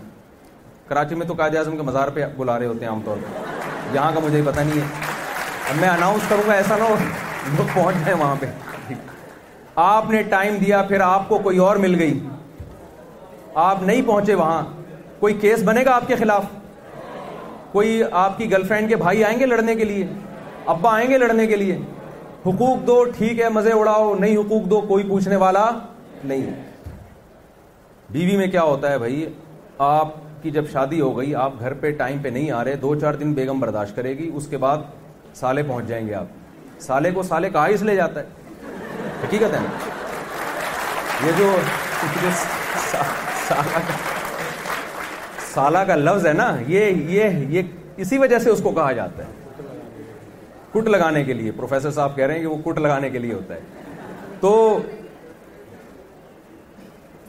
کراچی میں تو قائد اعظم کے مزار پہ بلا رہے ہوتے ہیں عام طور پہ یہاں کا مجھے پتہ نہیں ہے اب میں اناؤنس کروں گا ایسا نہ ہو لوگ پہنچ رہے وہاں پہ آپ نے ٹائم دیا پھر آپ کو کوئی اور مل گئی آپ نہیں پہنچے وہاں کوئی کیس بنے گا آپ کے خلاف کوئی آپ کی گرل فرینڈ کے بھائی آئیں گے لڑنے کے لیے ابا آئیں گے لڑنے کے لیے حقوق دو ٹھیک ہے مزے اڑاؤ نہیں حقوق دو کوئی پوچھنے والا نہیں بیوی میں کیا ہوتا ہے بھائی آپ کی جب شادی ہو گئی آپ گھر پہ ٹائم پہ نہیں آ رہے دو چار دن بیگم برداشت کرے گی اس کے بعد سالے پہنچ جائیں گے آپ سالے کو سالے کہا اس لے جاتا ہے حقیقت ہے یہ جو سالہ کا لفظ ہے نا یہ یہ اسی وجہ سے اس کو کہا جاتا ہے کٹ لگانے کے لیے پروفیسر صاحب کہہ رہے ہیں کہ وہ کٹ لگانے کے لیے ہوتا ہے تو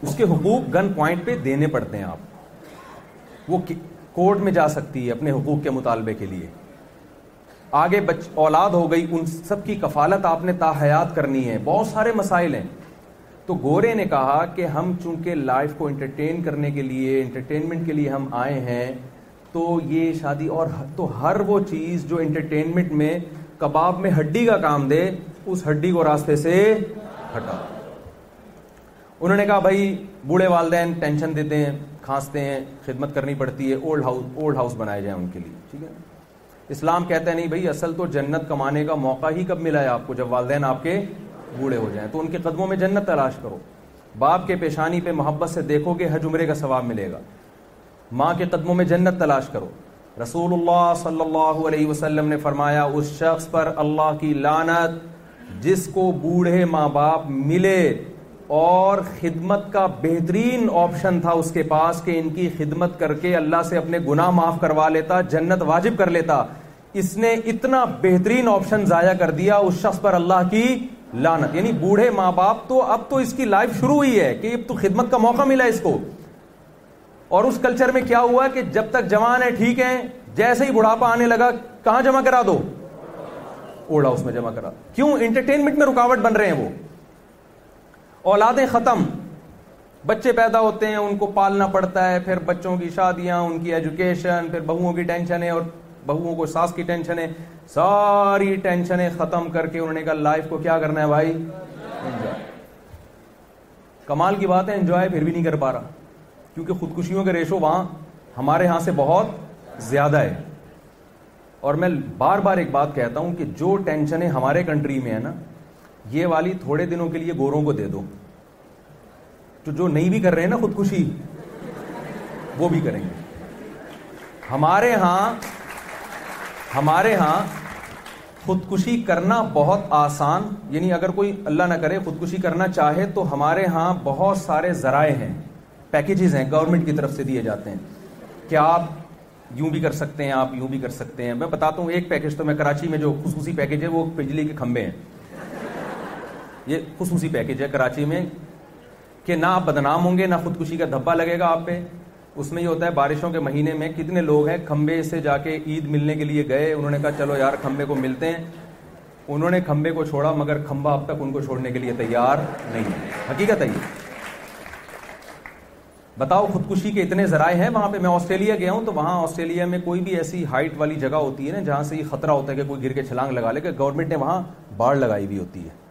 اس کے حقوق گن پوائنٹ پہ دینے پڑتے ہیں آپ وہ کورٹ میں جا سکتی ہے اپنے حقوق کے مطالبے کے لیے آگے بچ اولاد ہو گئی ان سب کی کفالت آپ نے تا حیات کرنی ہے بہت سارے مسائل ہیں تو گورے نے کہا کہ ہم چونکہ لائف کو انٹرٹین کرنے کے لیے انٹرٹینمنٹ کے لیے ہم آئے ہیں تو یہ شادی اور تو ہر وہ چیز جو انٹرٹینمنٹ میں کباب میں ہڈی کا کام دے اس ہڈی کو راستے سے ہٹا انہوں نے کہا بھائی بوڑھے والدین ٹینشن دیتے ہیں کھانستے ہیں خدمت کرنی پڑتی ہے اولڈ اولڈ ہاؤس ہاؤس بنائے جائیں ان کے لیے ٹھیک ہے اسلام کہتا ہے نہیں بھائی اصل تو جنت کمانے کا موقع ہی کب ملا ہے آپ کو جب والدین آپ کے بوڑھے ہو جائیں تو ان کے قدموں میں جنت تلاش کرو باپ کے پیشانی پہ محبت سے دیکھو کہ عمرے کا ثواب ملے گا ماں کے قدموں میں جنت تلاش کرو رسول اللہ صلی اللہ علیہ وسلم نے فرمایا اس شخص پر اللہ کی لانت جس کو بوڑھے ماں باپ ملے اور خدمت کا بہترین آپشن تھا اس کے پاس کہ ان کی خدمت کر کے اللہ سے اپنے گناہ معاف کروا لیتا جنت واجب کر لیتا اس نے اتنا بہترین آپشن ضائع کر دیا اس شخص پر اللہ کی لانت یعنی بوڑھے ماں باپ تو اب تو اس کی لائف شروع ہوئی ہے کہ اب تو خدمت کا موقع ملا اس کو اور اس کلچر میں کیا ہوا کہ جب تک جوان ہے ٹھیک ہے جیسے ہی بڑھاپا آنے لگا کہاں جمع کرا دو اوڑا اس میں جمع کرا کیوں انٹرٹینمنٹ میں رکاوٹ بن رہے ہیں وہ اولادیں ختم بچے پیدا ہوتے ہیں ان کو پالنا پڑتا ہے پھر بچوں کی شادیاں ان کی ایجوکیشن پھر بہوؤں کی ٹینشن ہے اور بہوؤں کو ساس کی ٹینشن ہے ساری ٹینشنیں ختم کر کے انہوں نے کہا لائف کو کیا کرنا ہے بھائی انجوائے کمال کی بات ہے انجوائے پھر بھی نہیں کر پا رہا کیونکہ خودکشیوں کے ریشو وہاں ہمارے ہاں سے بہت زیادہ ہے اور میں بار بار ایک بات کہتا ہوں کہ جو ٹینشنیں ہمارے کنٹری میں ہیں نا یہ والی تھوڑے دنوں کے لیے گوروں کو دے دو تو جو نہیں بھی کر رہے ہیں نا خودکشی وہ بھی کریں گے ہمارے ہاں ہمارے ہاں خودکشی کرنا بہت آسان یعنی اگر کوئی اللہ نہ کرے خودکشی کرنا چاہے تو ہمارے ہاں بہت سارے ذرائع ہیں پیکجز ہیں گورنمنٹ کی طرف سے دیے جاتے ہیں کہ آپ یوں بھی کر سکتے ہیں آپ یوں بھی کر سکتے ہیں میں بتاتا ہوں ایک پیکج تو میں کراچی میں جو خصوصی پیکج ہے وہ بجلی کے کھمبے ہیں یہ خصوصی پیکج ہے کراچی میں کہ نہ آپ بدنام ہوں گے نہ خودکشی کا دھبا لگے گا آپ پہ اس میں یہ ہوتا ہے بارشوں کے مہینے میں کتنے لوگ ہیں کھمبے سے جا کے عید ملنے کے لیے گئے انہوں نے کہا چلو یار کھمبے کو ملتے ہیں انہوں نے کھمبے کو چھوڑا مگر کھمبا اب تک ان کو چھوڑنے کے لیے تیار نہیں ہے حقیقت ہے یہ بتاؤ خودکشی کے اتنے ذرائع ہیں وہاں پہ میں آسٹریلیا گیا ہوں تو وہاں آسٹریلیا میں کوئی بھی ایسی ہائٹ والی جگہ ہوتی ہے نا جہاں سے یہ خطرہ ہوتا ہے کہ کوئی گر کے چھلانگ لگا لے کہ گورنمنٹ نے وہاں باڑھ لگائی بھی ہوتی ہے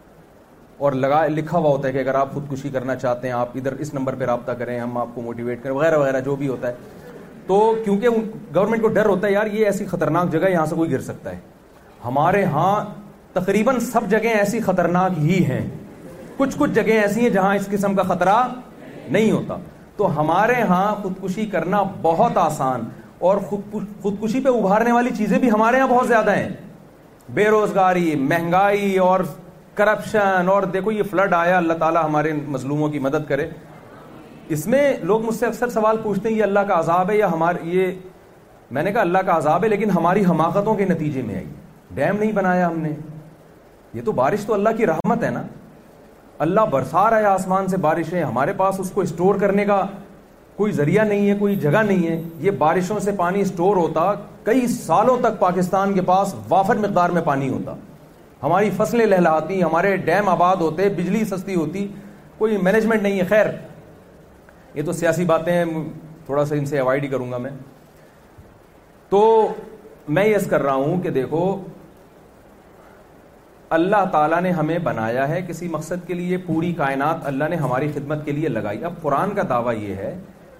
اور لگا لکھا ہوا ہوتا ہے کہ اگر آپ خودکشی کرنا چاہتے ہیں آپ ادھر اس نمبر پہ رابطہ کریں ہم آپ کو موٹیویٹ کریں وغیرہ وغیرہ جو بھی ہوتا ہے تو کیونکہ گورنمنٹ کو ڈر ہوتا ہے یار یہ ایسی خطرناک جگہ یہاں سے کوئی گر سکتا ہے ہمارے ہاں تقریباً سب جگہ ایسی خطرناک ہی ہیں کچھ کچھ جگہ ایسی ہیں جہاں اس قسم کا خطرہ نہیں ہوتا تو ہمارے ہاں خودکشی کرنا بہت آسان اور خودکشی پہ ابھارنے والی چیزیں بھی ہمارے ہاں بہت زیادہ ہیں بے روزگاری مہنگائی اور کرپشن اور دیکھو یہ فلڈ آیا اللہ تعالیٰ ہمارے مظلوموں کی مدد کرے اس میں لوگ مجھ سے اکثر سوال پوچھتے ہیں یہ اللہ کا عذاب ہے یا ہمارے یہ میں نے کہا اللہ کا عذاب ہے لیکن ہماری حماقتوں کے نتیجے میں آئی ڈیم نہیں بنایا ہم نے یہ تو بارش تو اللہ کی رحمت ہے نا اللہ برسا رہا ہے آسمان سے بارش ہے ہمارے پاس اس کو اسٹور کرنے کا کوئی ذریعہ نہیں ہے کوئی جگہ نہیں ہے یہ بارشوں سے پانی اسٹور ہوتا کئی سالوں تک پاکستان کے پاس وافر مقدار میں پانی ہوتا ہماری فصلیں لہلاتی ہمارے ڈیم آباد ہوتے بجلی سستی ہوتی کوئی مینجمنٹ نہیں ہے خیر یہ تو سیاسی باتیں ہیں تھوڑا سا ان سے اوائڈ ہی کروں گا میں تو میں یس کر رہا ہوں کہ دیکھو اللہ تعالیٰ نے ہمیں بنایا ہے کسی مقصد کے لیے پوری کائنات اللہ نے ہماری خدمت کے لیے لگائی اب قرآن کا دعویٰ یہ ہے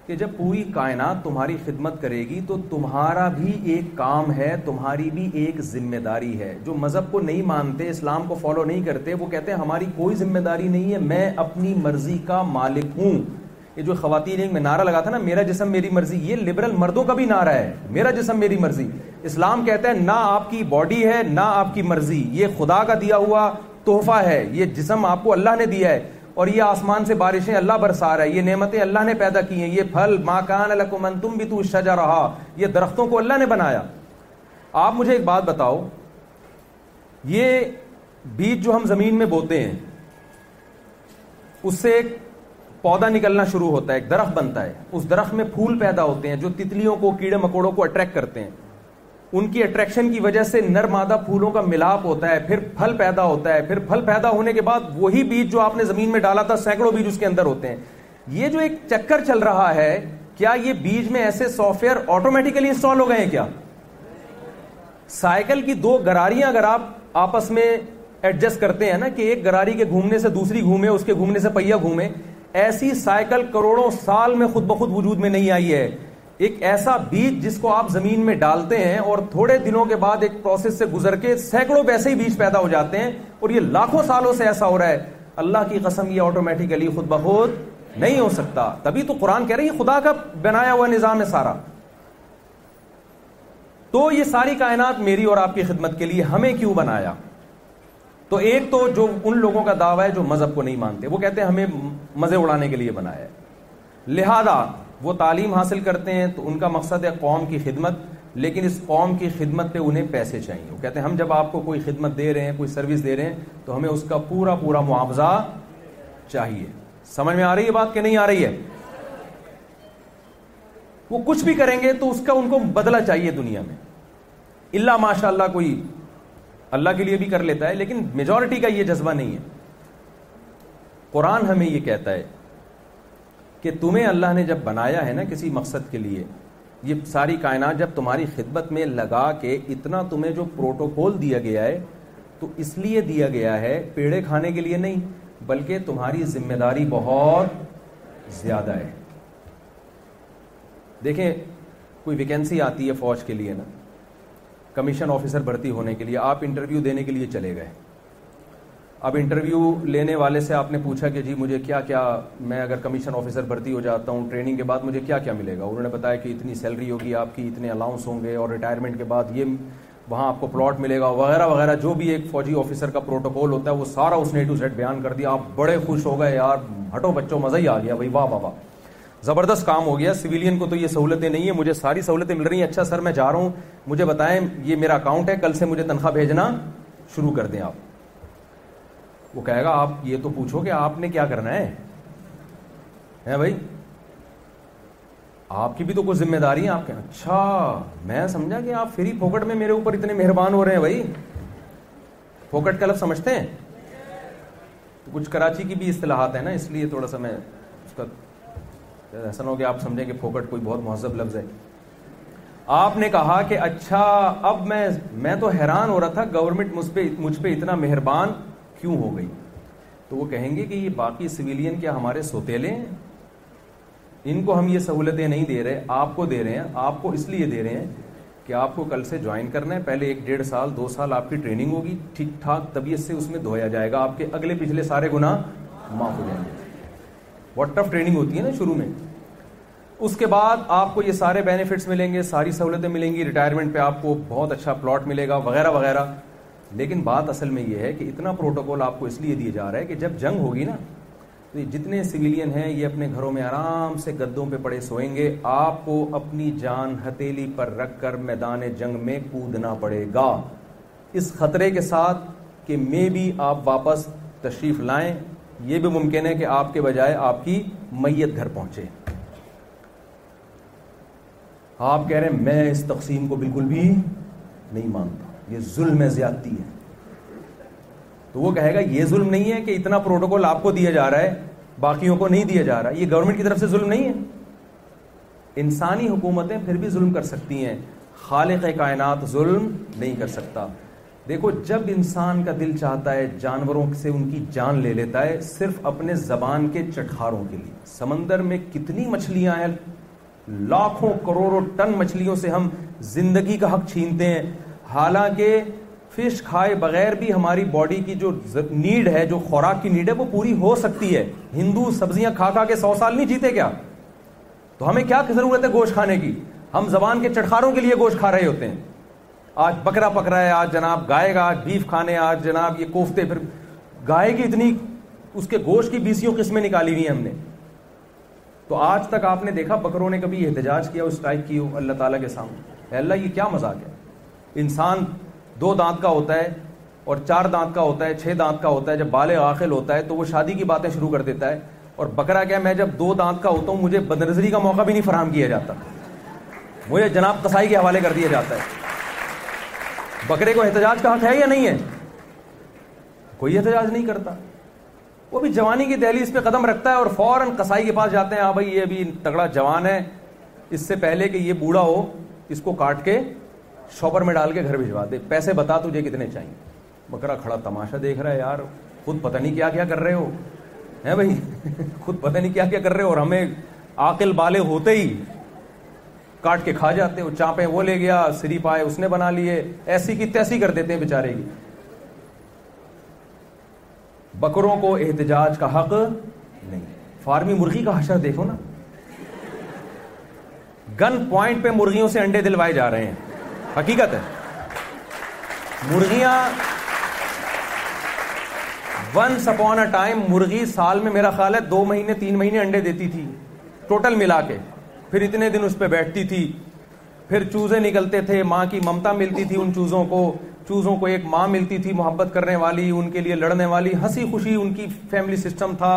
کہ جب پوری کائنات تمہاری خدمت کرے گی تو تمہارا بھی ایک کام ہے تمہاری بھی ایک ذمہ داری ہے جو مذہب کو نہیں مانتے اسلام کو فالو نہیں کرتے وہ کہتے ہیں ہماری کوئی ذمہ داری نہیں ہے میں اپنی مرضی کا مالک ہوں یہ جو خواتین میں نعرہ لگا تھا نا میرا جسم میری مرضی یہ لبرل مردوں کا بھی نعرہ ہے میرا جسم میری مرضی اسلام کہتا ہے نہ آپ کی باڈی ہے نہ آپ کی مرضی یہ خدا کا دیا ہوا تحفہ ہے یہ جسم آپ کو اللہ نے دیا ہے اور یہ آسمان سے بارشیں اللہ برسا رہا ہے یہ نعمتیں اللہ نے پیدا کی ہیں یہ پھل ماکان تم بھی تو شجا رہا یہ درختوں کو اللہ نے بنایا آپ مجھے ایک بات بتاؤ یہ بیج جو ہم زمین میں بوتے ہیں اس سے ایک پودا نکلنا شروع ہوتا ہے ایک درخت بنتا ہے اس درخت میں پھول پیدا ہوتے ہیں جو تتلیوں کو کیڑے مکوڑوں کو اٹریکٹ کرتے ہیں ان کی اٹریکشن کی وجہ سے نر مادہ پھولوں کا ملاپ ہوتا ہے پھر پھل پیدا ہوتا ہے پھر پھل پیدا ہونے کے بعد وہی بیج جو آپ نے زمین میں ڈالا تھا سینکڑوں بیج اس کے اندر ہوتے ہیں یہ جو ایک چکر چل رہا ہے کیا یہ بیج میں ایسے سافٹ ویئر آٹومیٹیکلی انسٹال ہو گئے ہیں کیا سائیکل کی دو گراریاں اگر آپ آپس میں ایڈجسٹ کرتے ہیں نا کہ ایک گراری کے گھومنے سے دوسری گھومے اس کے گھومنے سے پہیا گھومے ایسی سائیکل کروڑوں سال میں خود بخود وجود میں نہیں آئی ہے ایک ایسا بیج جس کو آپ زمین میں ڈالتے ہیں اور تھوڑے دنوں کے بعد ایک پروسیس سے گزر کے سینکڑوں ویسے ہی بیج پیدا ہو جاتے ہیں اور یہ لاکھوں سالوں سے ایسا ہو رہا ہے اللہ کی قسم یہ آٹومیٹیکلی خود بخود نہیں ہو سکتا تبھی تو قرآن کہہ رہی خدا کا بنایا ہوا نظام ہے سارا تو یہ ساری کائنات میری اور آپ کی خدمت کے لیے ہمیں کیوں بنایا تو ایک تو جو ان لوگوں کا دعویٰ ہے جو مذہب کو نہیں مانتے وہ کہتے ہیں ہمیں مزے اڑانے کے لیے بنایا ہے لہذا وہ تعلیم حاصل کرتے ہیں تو ان کا مقصد ہے قوم کی خدمت لیکن اس قوم کی خدمت پہ انہیں پیسے چاہیے وہ کہتے ہیں ہم جب آپ کو کوئی خدمت دے رہے ہیں کوئی سروس دے رہے ہیں تو ہمیں اس کا پورا پورا معاوضہ چاہیے سمجھ میں آ رہی ہے بات کہ نہیں آ رہی ہے وہ کچھ بھی کریں گے تو اس کا ان کو بدلہ چاہیے دنیا میں اللہ ماشاء اللہ کوئی اللہ کے لیے بھی کر لیتا ہے لیکن میجورٹی کا یہ جذبہ نہیں ہے قرآن ہمیں یہ کہتا ہے کہ تمہیں اللہ نے جب بنایا ہے نا کسی مقصد کے لیے یہ ساری کائنات جب تمہاری خدمت میں لگا کے اتنا تمہیں جو پروٹوکول دیا گیا ہے تو اس لیے دیا گیا ہے پیڑے کھانے کے لیے نہیں بلکہ تمہاری ذمہ داری بہت زیادہ ہے دیکھیں کوئی ویکینسی آتی ہے فوج کے لیے نا کمیشن آفیسر بھرتی ہونے کے لیے آپ انٹرویو دینے کے لیے چلے گئے اب انٹرویو لینے والے سے آپ نے پوچھا کہ جی مجھے کیا کیا میں اگر کمیشن آفیسر بھرتی ہو جاتا ہوں ٹریننگ کے بعد مجھے کیا کیا ملے گا انہوں نے بتایا کہ اتنی سیلری ہوگی آپ کی اتنے الاؤنس ہوں گے اور ریٹائرمنٹ کے بعد یہ وہاں آپ کو پلاٹ ملے گا وغیرہ وغیرہ جو بھی ایک فوجی آفیسر کا پروٹوکول ہوتا ہے وہ سارا اس نے ٹو سیٹ بیان کر دیا آپ بڑے خوش ہو گئے یار ہٹو بچوں مزہ ہی آ گیا بھائی واہ واہ واہ زبردست کام ہو گیا سویلین کو تو یہ سہولتیں نہیں ہیں مجھے ساری سہولتیں مل رہی ہیں اچھا سر میں جا رہا ہوں مجھے بتائیں یہ میرا اکاؤنٹ ہے کل سے مجھے تنخواہ بھیجنا شروع کر دیں آپ وہ کہے گا آپ یہ تو پوچھو کہ آپ نے کیا کرنا ہے بھائی آپ کی بھی تو کچھ ذمہ داری ہے آپ کے اچھا میں سمجھا کہ آپ فری پھوکٹ میں میرے اوپر اتنے مہربان ہو رہے ہیں بھائی پھوکٹ کا لفظ سمجھتے ہیں تو کچھ کراچی کی بھی اصطلاحات ہیں نا اس لیے تھوڑا سا میں اس کا ایسا نہ ہو کہ آپ سمجھیں کہ پھوکٹ کوئی بہت مہذب لفظ ہے آپ نے کہا کہ اچھا اب میں میں تو حیران ہو رہا تھا گورنمنٹ مجھ پہ مجھ پہ اتنا مہربان کیوں ہو گئی تو وہ کہیں گے کہ یہ باقی سویلین کیا ہمارے سوتےلے ان کو ہم یہ سہولتیں نہیں دے رہے آپ کو دے رہے ہیں آپ کو اس لیے دے رہے ہیں کہ آپ کو کل سے جوائن کرنا ہے پہلے ایک ڈیڑھ سال دو سال آپ کی ٹریننگ ہوگی ٹھیک ٹھاک طبیعت سے اس میں دھویا جائے گا آپ کے اگلے پچھلے سارے گناہ معاف ہو جائیں گے واٹ ٹف ٹریننگ ہوتی ہے نا شروع میں اس کے بعد آپ کو یہ سارے بینیفٹس ملیں گے ساری سہولتیں ملیں گی ریٹائرمنٹ پہ آپ کو بہت اچھا پلاٹ ملے گا وغیرہ وغیرہ لیکن بات اصل میں یہ ہے کہ اتنا پروٹوکول آپ کو اس لیے دیا جا رہا ہے کہ جب جنگ ہوگی نا تو جتنے سویلین ہیں یہ اپنے گھروں میں آرام سے گدوں پہ پڑے سوئیں گے آپ کو اپنی جان ہتیلی پر رکھ کر میدان جنگ میں کودنا پڑے گا اس خطرے کے ساتھ کہ میں بھی آپ واپس تشریف لائیں یہ بھی ممکن ہے کہ آپ کے بجائے آپ کی میت گھر پہنچے آپ کہہ رہے ہیں میں اس تقسیم کو بالکل بھی نہیں مانتا یہ ظلم زیادتی ہے تو وہ کہے گا یہ ظلم نہیں ہے کہ اتنا پروٹوکول آپ کو دیا جا رہا ہے باقیوں کو نہیں دیا جا رہا یہ گورنمنٹ کی طرف سے ظلم نہیں ہے انسانی حکومتیں پھر بھی ظلم کر سکتی ہیں خالق کائنات ظلم نہیں کر سکتا دیکھو جب انسان کا دل چاہتا ہے جانوروں سے ان کی جان لے لیتا ہے صرف اپنے زبان کے چٹھاروں کے لیے سمندر میں کتنی مچھلیاں ہیں لاکھوں کروڑوں ٹن مچھلیوں سے ہم زندگی کا حق چھینتے ہیں حالانکہ فش کھائے بغیر بھی ہماری باڈی کی جو نیڈ ہے جو خوراک کی نیڈ ہے وہ پوری ہو سکتی ہے ہندو سبزیاں کھا کھا کے سو سال نہیں جیتے کیا تو ہمیں کیا ضرورت ہے گوشت کھانے کی ہم زبان کے چٹخاروں کے لیے گوشت کھا رہے ہوتے ہیں آج بکرا پکرا ہے آج جناب گائے گا آج بیف کھانے آج جناب یہ کوفتے پھر گائے کی اتنی اس کے گوشت کی بیسیوں قسمیں نکالی ہوئی ہیں ہم نے تو آج تک آپ نے دیکھا بکروں نے کبھی احتجاج کیا اس ٹائپ کی اللہ تعالیٰ کے سامنے اللہ یہ کیا مذاق ہے انسان دو دانت کا ہوتا ہے اور چار دانت کا ہوتا ہے چھ دانت کا ہوتا ہے جب بالے عاخل ہوتا ہے تو وہ شادی کی باتیں شروع کر دیتا ہے اور بکرا کیا میں جب دو دانت کا ہوتا ہوں مجھے بدنظری کا موقع بھی نہیں فراہم کیا جاتا مجھے جناب کسائی کے حوالے کر دیا جاتا ہے بکرے کو احتجاج کا حق ہے یا نہیں ہے کوئی احتجاج نہیں کرتا وہ بھی جوانی کی دہلی اس پہ قدم رکھتا ہے اور فوراً کسائی کے پاس جاتے ہیں ہاں بھائی یہ تگڑا جوان ہے اس سے پہلے کہ یہ بوڑھا ہو اس کو کاٹ کے شاپر میں ڈال کے گھر بھجوا دے پیسے بتا تجھے کتنے چاہیے بکرا کھڑا تماشا دیکھ رہا ہے یار خود پتہ نہیں کیا کیا کر رہے ہو ہے بھائی خود پتہ نہیں کیا کیا کر رہے ہو اور ہمیں آکل بالے ہوتے ہی کاٹ کے کھا جاتے ہو چاپے وہ لے گیا سری پائے اس نے بنا لیے ایسی کی تیسی کر دیتے ہیں بےچارے کی بکروں کو احتجاج کا حق نہیں فارمی مرغی کا حشر دیکھو نا گن پوائنٹ پہ مرغیوں سے انڈے دلوائے جا رہے ہیں حقیقت ہے مرغیاں ٹائم مرغی سال میں میرا خیال ہے دو مہینے تین مہینے انڈے دیتی تھی ٹوٹل ملا کے پھر اتنے دن اس پہ بیٹھتی تھی پھر چوزے نکلتے تھے ماں کی ممتا ملتی تھی ان چوزوں کو چوزوں کو ایک ماں ملتی تھی محبت کرنے والی ان کے لیے لڑنے والی ہنسی خوشی ان کی فیملی سسٹم تھا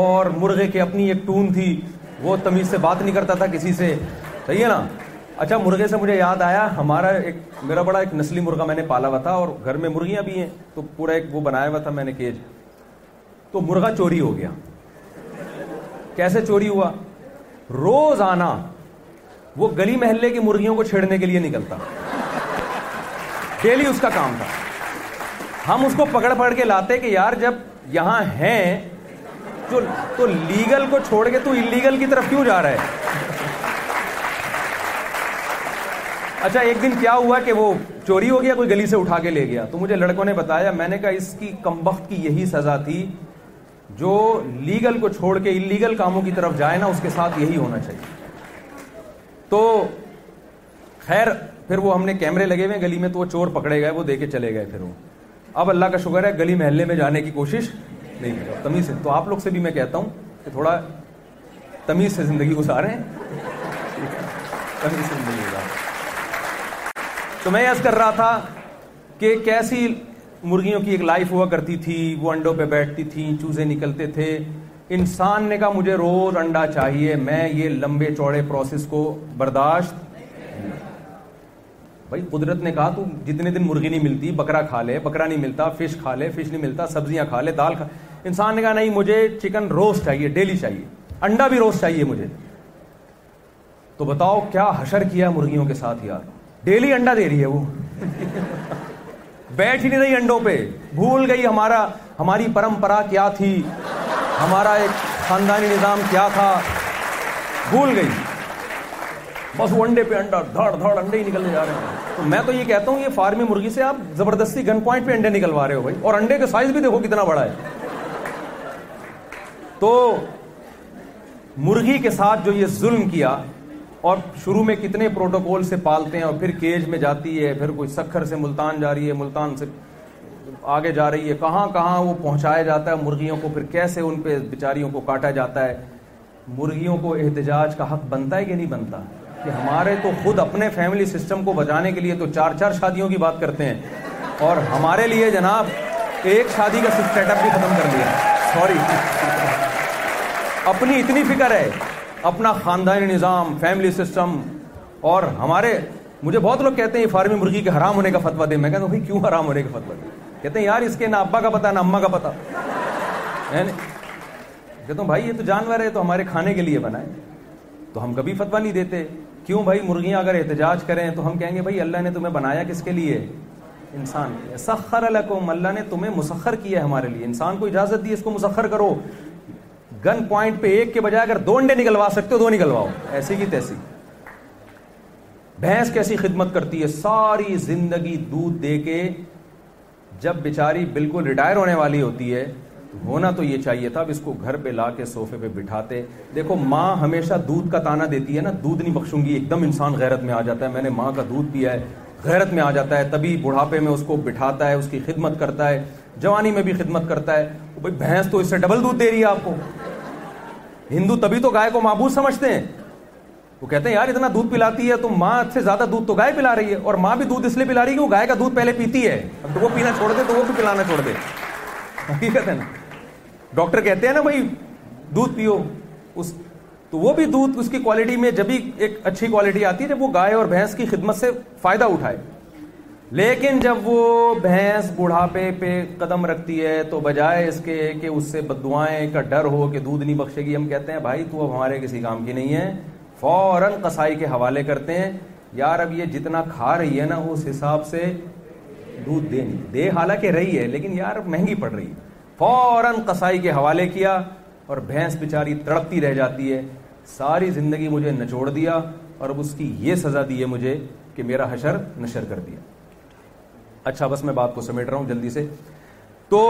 اور مرغے کے اپنی ایک ٹون تھی وہ تمیز سے بات نہیں کرتا تھا کسی سے صحیح ہے نا اچھا مرغے سے مجھے یاد آیا ہمارا ایک میرا بڑا ایک نسلی مرغا میں نے پالا ہوا تھا اور گھر میں مرغیاں بھی ہیں تو پورا ایک وہ بنایا ہوا تھا میں نے کیج تو مرغا چوری ہو گیا کیسے چوری ہوا روزانہ وہ گلی محلے کی مرغیوں کو چھیڑنے کے لیے نکلتا ڈیلی اس کا کام تھا ہم اس کو پکڑ پکڑ کے لاتے کہ یار جب یہاں ہیں تو لیگل کو چھوڑ کے تو انلیگل کی طرف کیوں جا رہا ہے اچھا ایک دن کیا ہوا کہ وہ چوری ہو گیا کوئی گلی سے اٹھا کے لے گیا تو مجھے لڑکوں نے بتایا میں نے کہا اس کی کم وقت کی یہی سزا تھی جو لیگل کو چھوڑ کے انلیگل کاموں کی طرف جائے نا اس کے ساتھ یہی ہونا چاہیے تو خیر پھر وہ ہم نے کیمرے لگے ہوئے گلی میں تو وہ چور پکڑے گئے وہ دے کے چلے گئے پھر وہ اب اللہ کا شکر ہے گلی محلے میں جانے کی کوشش نہیں کر تمیز سے تو آپ لوگ سے بھی میں کہتا ہوں کہ تھوڑا تمیز سے زندگی گزارے تمیز سے زندگی تو میں یس کر رہا تھا کہ کیسی مرغیوں کی ایک لائف ہوا کرتی تھی وہ انڈوں پہ بیٹھتی تھیں چوزے نکلتے تھے انسان نے کہا مجھے روز انڈا چاہیے میں یہ لمبے چوڑے پروسیس کو برداشت بھائی قدرت نے کہا تو جتنے دن مرغی نہیں ملتی بکرا کھا لے بکرا نہیں ملتا فش کھا لے فش نہیں ملتا سبزیاں کھا لے دال کھا انسان نے کہا نہیں مجھے چکن روز چاہیے ڈیلی چاہیے انڈا بھی روز چاہیے مجھے تو بتاؤ کیا حشر کیا مرغیوں کے ساتھ یار ڈیلی انڈا دے رہی ہے وہ بیٹھ ہی نہیں رہی انڈوں پہ بھول گئی ہمارا ہماری پرمپرا کیا تھی ہمارا ایک خاندانی نظام کیا تھا بھول گئی بس وہ انڈے پہ انڈا دھڑ دھڑ انڈے ہی نکلنے جا رہے ہیں تو میں تو یہ کہتا ہوں یہ فارمی مرغی سے آپ زبردستی گن پوائنٹ پہ انڈے نکلوا رہے ہو بھائی اور انڈے کا سائز بھی دیکھو کتنا بڑا ہے تو مرغی کے ساتھ جو یہ ظلم کیا اور شروع میں کتنے پروٹوکول سے پالتے ہیں اور پھر کیج میں جاتی ہے پھر کوئی سکھر سے ملتان جا رہی ہے ملتان سے آگے جا رہی ہے کہاں کہاں وہ پہنچایا جاتا ہے مرغیوں کو پھر کیسے ان پہ بیچاریوں کو کاٹا جاتا ہے مرغیوں کو احتجاج کا حق بنتا ہے کہ نہیں بنتا کہ ہمارے تو خود اپنے فیملی سسٹم کو بجانے کے لیے تو چار چار شادیوں کی بات کرتے ہیں اور ہمارے لیے جناب ایک شادی کا سیٹ اپ بھی ختم کر دیا سوری اپنی اتنی فکر ہے اپنا خاندانی نظام فیملی سسٹم اور ہمارے مجھے بہت لوگ کہتے ہیں فارمی مرغی کے حرام ہونے کا فتوا دے میں کہتا ہوں کیوں حرام ہونے کا دے کہتے ہیں یار اس کے نہ ابا کا پتا نہ اما کا پتا یعنی تو جانور ہے تو ہمارے کھانے کے لیے بنائے تو ہم کبھی فتویٰ نہیں دیتے کیوں بھائی مرغیاں اگر احتجاج کریں تو ہم کہیں گے بھائی اللہ نے تمہیں بنایا کس کے لیے انسان الکم اللہ نے تمہیں مسخر کیا ہے ہمارے لیے انسان کو اجازت دی اس کو مسخر کرو گن پوائنٹ پہ ایک کے بجائے اگر دو انڈے نکلوا سکتے ہو دو نکلواؤ ایسی کی تیسی بھینس کیسی خدمت کرتی ہے ساری زندگی دودھ دے کے جب بیچاری بالکل ریٹائر ہونے والی ہوتی ہے ہونا تو یہ چاہیے تھا اب اس کو گھر پہ لا کے سوفے پہ بٹھاتے دیکھو ماں ہمیشہ دودھ کا تانا دیتی ہے نا دودھ نہیں بخشوں گی ایک دم انسان غیرت میں آ جاتا ہے میں نے ماں کا دودھ پیا ہے غیرت میں آ جاتا ہے تبھی بڑھاپے میں اس کو بٹھاتا ہے اس کی خدمت کرتا ہے جوانی میں بھی خدمت کرتا ہے بھینس تو اس سے ڈبل دودھ دے رہی ہے آپ کو ہندو تبھی تو گائے کو معبود سمجھتے ہیں وہ کہتے ہیں یار اتنا دودھ پلاتی ہے تو ماں سے زیادہ دودھ تو گائے پلا رہی ہے اور ماں بھی دودھ اس لیے پلا رہی ہے وہ گائے کا دودھ پہلے پیتی ہے اب تو وہ پینا چھوڑ دے تو وہ بھی پلانا چھوڑ دے حقیقت ہے نا ڈاکٹر کہتے ہیں نا بھائی دودھ پیو اس تو وہ بھی دودھ اس کی کوالٹی میں جب بھی ایک اچھی کوالٹی آتی ہے جب وہ گائے اور بھینس کی خدمت سے فائدہ اٹھائے لیکن جب وہ بھینس بڑھاپے پہ قدم رکھتی ہے تو بجائے اس کے کہ اس سے بدوائیں کا ڈر ہو کہ دودھ نہیں بخشے گی ہم کہتے ہیں بھائی تو اب ہمارے کسی کام کی نہیں ہے فوراً قصائی کے حوالے کرتے ہیں یار اب یہ جتنا کھا رہی ہے نا اس حساب سے دودھ دے نہیں دے حالانکہ رہی ہے لیکن یار مہنگی پڑ رہی ہے فوراً قصائی کے حوالے کیا اور بھینس بیچاری تڑپتی رہ جاتی ہے ساری زندگی مجھے نچوڑ دیا اور اب اس کی یہ سزا دی ہے مجھے کہ میرا حشر نشر کر دیا اچھا بس میں بات کو سمیٹ رہا ہوں جلدی سے تو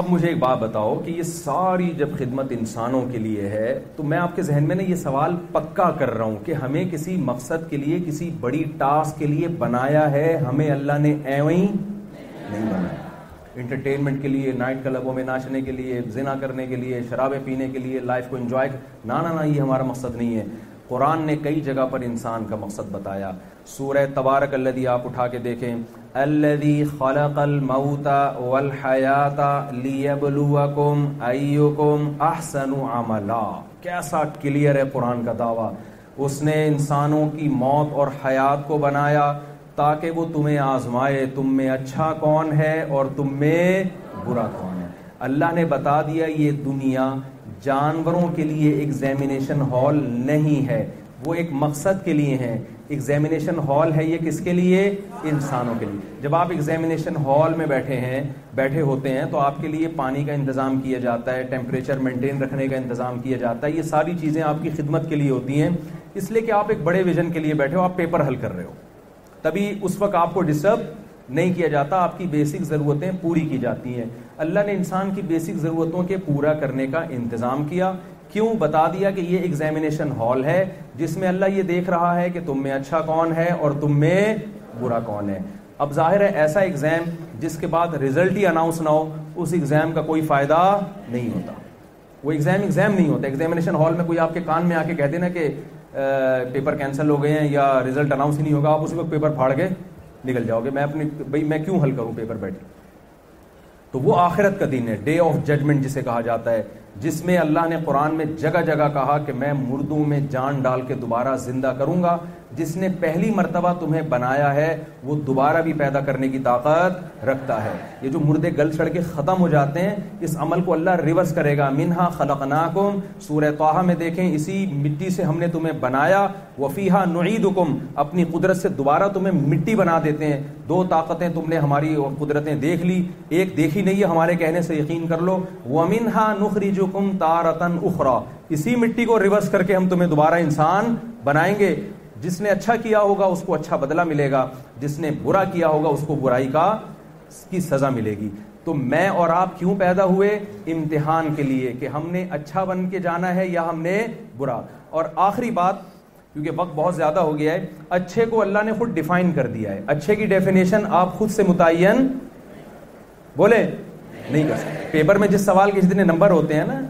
اب مجھے ایک بات بتاؤ کہ یہ ساری جب خدمت انسانوں کے لیے ہے تو میں آپ کے ذہن میں نے یہ سوال پکا کر رہا ہوں کہ ہمیں کسی مقصد کے لیے کسی بڑی ٹاسک کے لیے بنایا ہے ہمیں اللہ نے نہیں بنایا انٹرٹینمنٹ کے لیے نائٹ کلبوں میں ناچنے کے لیے زنا کرنے کے لیے شرابیں پینے کے لیے لائف کو انجوائے نانا نہ یہ ہمارا مقصد نہیں ہے قرآن نے کئی جگہ پر انسان کا مقصد بتایا سورہ تبارک آپ اٹھا کے دیکھیں خلق الموت والحیات لیبلوکم ایوکم احسن کیسا کلیئر ہے قرآن کا دعویٰ اس نے انسانوں کی موت اور حیات کو بنایا تاکہ وہ تمہیں آزمائے تم میں اچھا کون ہے اور تم میں برا کون ہے اللہ نے بتا دیا یہ دنیا جانوروں کے لیے ایگزامینیشن ہال نہیں ہے وہ ایک مقصد کے لیے ہیں ایگزامینیشن ہال ہے یہ کس کے لیے انسانوں کے لیے جب آپ ایگزامینیشن ہال میں بیٹھے ہیں بیٹھے ہوتے ہیں تو آپ کے لیے پانی کا انتظام کیا جاتا ہے ٹیمپریچر مینٹین رکھنے کا انتظام کیا جاتا ہے یہ ساری چیزیں آپ کی خدمت کے لیے ہوتی ہیں اس لیے کہ آپ ایک بڑے ویژن کے لیے بیٹھے ہو آپ پیپر حل کر رہے ہو تبھی اس وقت آپ کو ڈسٹرب نہیں کیا جاتا آپ کی بیسک ضرورتیں پوری کی جاتی ہیں اللہ نے انسان کی بیسک ضرورتوں کے پورا کرنے کا انتظام کیا کیوں بتا دیا کہ یہ ایگزامینیشن ہال ہے جس میں اللہ یہ دیکھ رہا ہے کہ تم میں اچھا کون ہے اور تم میں برا کون ہے اب ظاہر ہے ایسا ایگزام جس کے بعد ریزلٹ ہی اناؤنس نہ ہو اس ایگزام کا کوئی فائدہ نہیں ہوتا وہ ایگزام ایگزام نہیں ہوتا ایگزامینیشن ہال میں کوئی آپ کے کان میں آ کے کہتے نا کہ پیپر کینسل ہو گئے ہیں یا ریزلٹ اناؤنس ہی نہیں ہوگا آپ اس وقت پیپر پھاڑ کے نکل جاؤ گے میں اپنی بھائی میں کیوں حل کروں پیپر بیٹھے تو وہ آخرت کا دن ہے ڈے آف ججمنٹ جسے کہا جاتا ہے جس میں اللہ نے قرآن میں جگہ جگہ کہا کہ میں مردوں میں جان ڈال کے دوبارہ زندہ کروں گا جس نے پہلی مرتبہ تمہیں بنایا ہے وہ دوبارہ بھی پیدا کرنے کی طاقت رکھتا ہے یہ جو مردے گل چڑھ کے ختم ہو جاتے ہیں اس عمل کو اللہ ریورس کرے گا سورہ خلق میں دیکھیں اسی مٹی سے ہم نے تمہیں بنایا وفیحہ نعیدکم اپنی قدرت سے دوبارہ تمہیں مٹی بنا دیتے ہیں دو طاقتیں تم نے ہماری قدرتیں دیکھ لی ایک دیکھی نہیں ہے ہمارے کہنے سے یقین کر لو وہ منہا نخری جم تارتن اخرا اسی مٹی کو ریورس کر کے ہم تمہیں دوبارہ انسان بنائیں گے جس نے اچھا کیا ہوگا اس کو اچھا بدلہ ملے گا جس نے برا کیا ہوگا اس کو برائی کا کی سزا ملے گی تو میں اور آپ کیوں پیدا ہوئے امتحان کے لیے کہ ہم نے اچھا بن کے جانا ہے یا ہم نے برا اور آخری بات کیونکہ وقت بہت زیادہ ہو گیا ہے اچھے کو اللہ نے خود ڈیفائن کر دیا ہے اچھے کی ڈیفینیشن آپ خود سے متعین بولے نہیں کر سکتے پیپر میں جس سوال کے جتنے نمبر ہوتے ہیں نا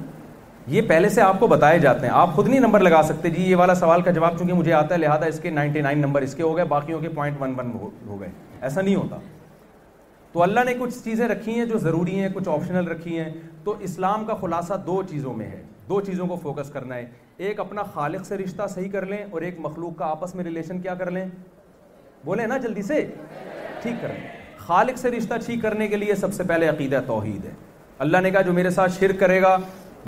یہ پہلے سے آپ کو بتائے جاتے ہیں آپ خود نہیں نمبر لگا سکتے جی یہ والا سوال کا جواب چونکہ مجھے آتا ہے لہٰذا اس کے نائنٹی نائن نمبر اس کے ہو گئے باقیوں کے پوائنٹ ون ون ہو گئے ایسا نہیں ہوتا تو اللہ نے کچھ چیزیں رکھی ہیں جو ضروری ہیں کچھ آپشنل رکھی ہیں تو اسلام کا خلاصہ دو چیزوں میں ہے دو چیزوں کو فوکس کرنا ہے ایک اپنا خالق سے رشتہ صحیح کر لیں اور ایک مخلوق کا آپس میں ریلیشن کیا کر لیں بولیں نا جلدی سے ٹھیک کریں خالق سے رشتہ ٹھیک کرنے کے لیے سب سے پہلے عقیدہ توحید ہے اللہ نے کہا جو میرے ساتھ شرک کرے گا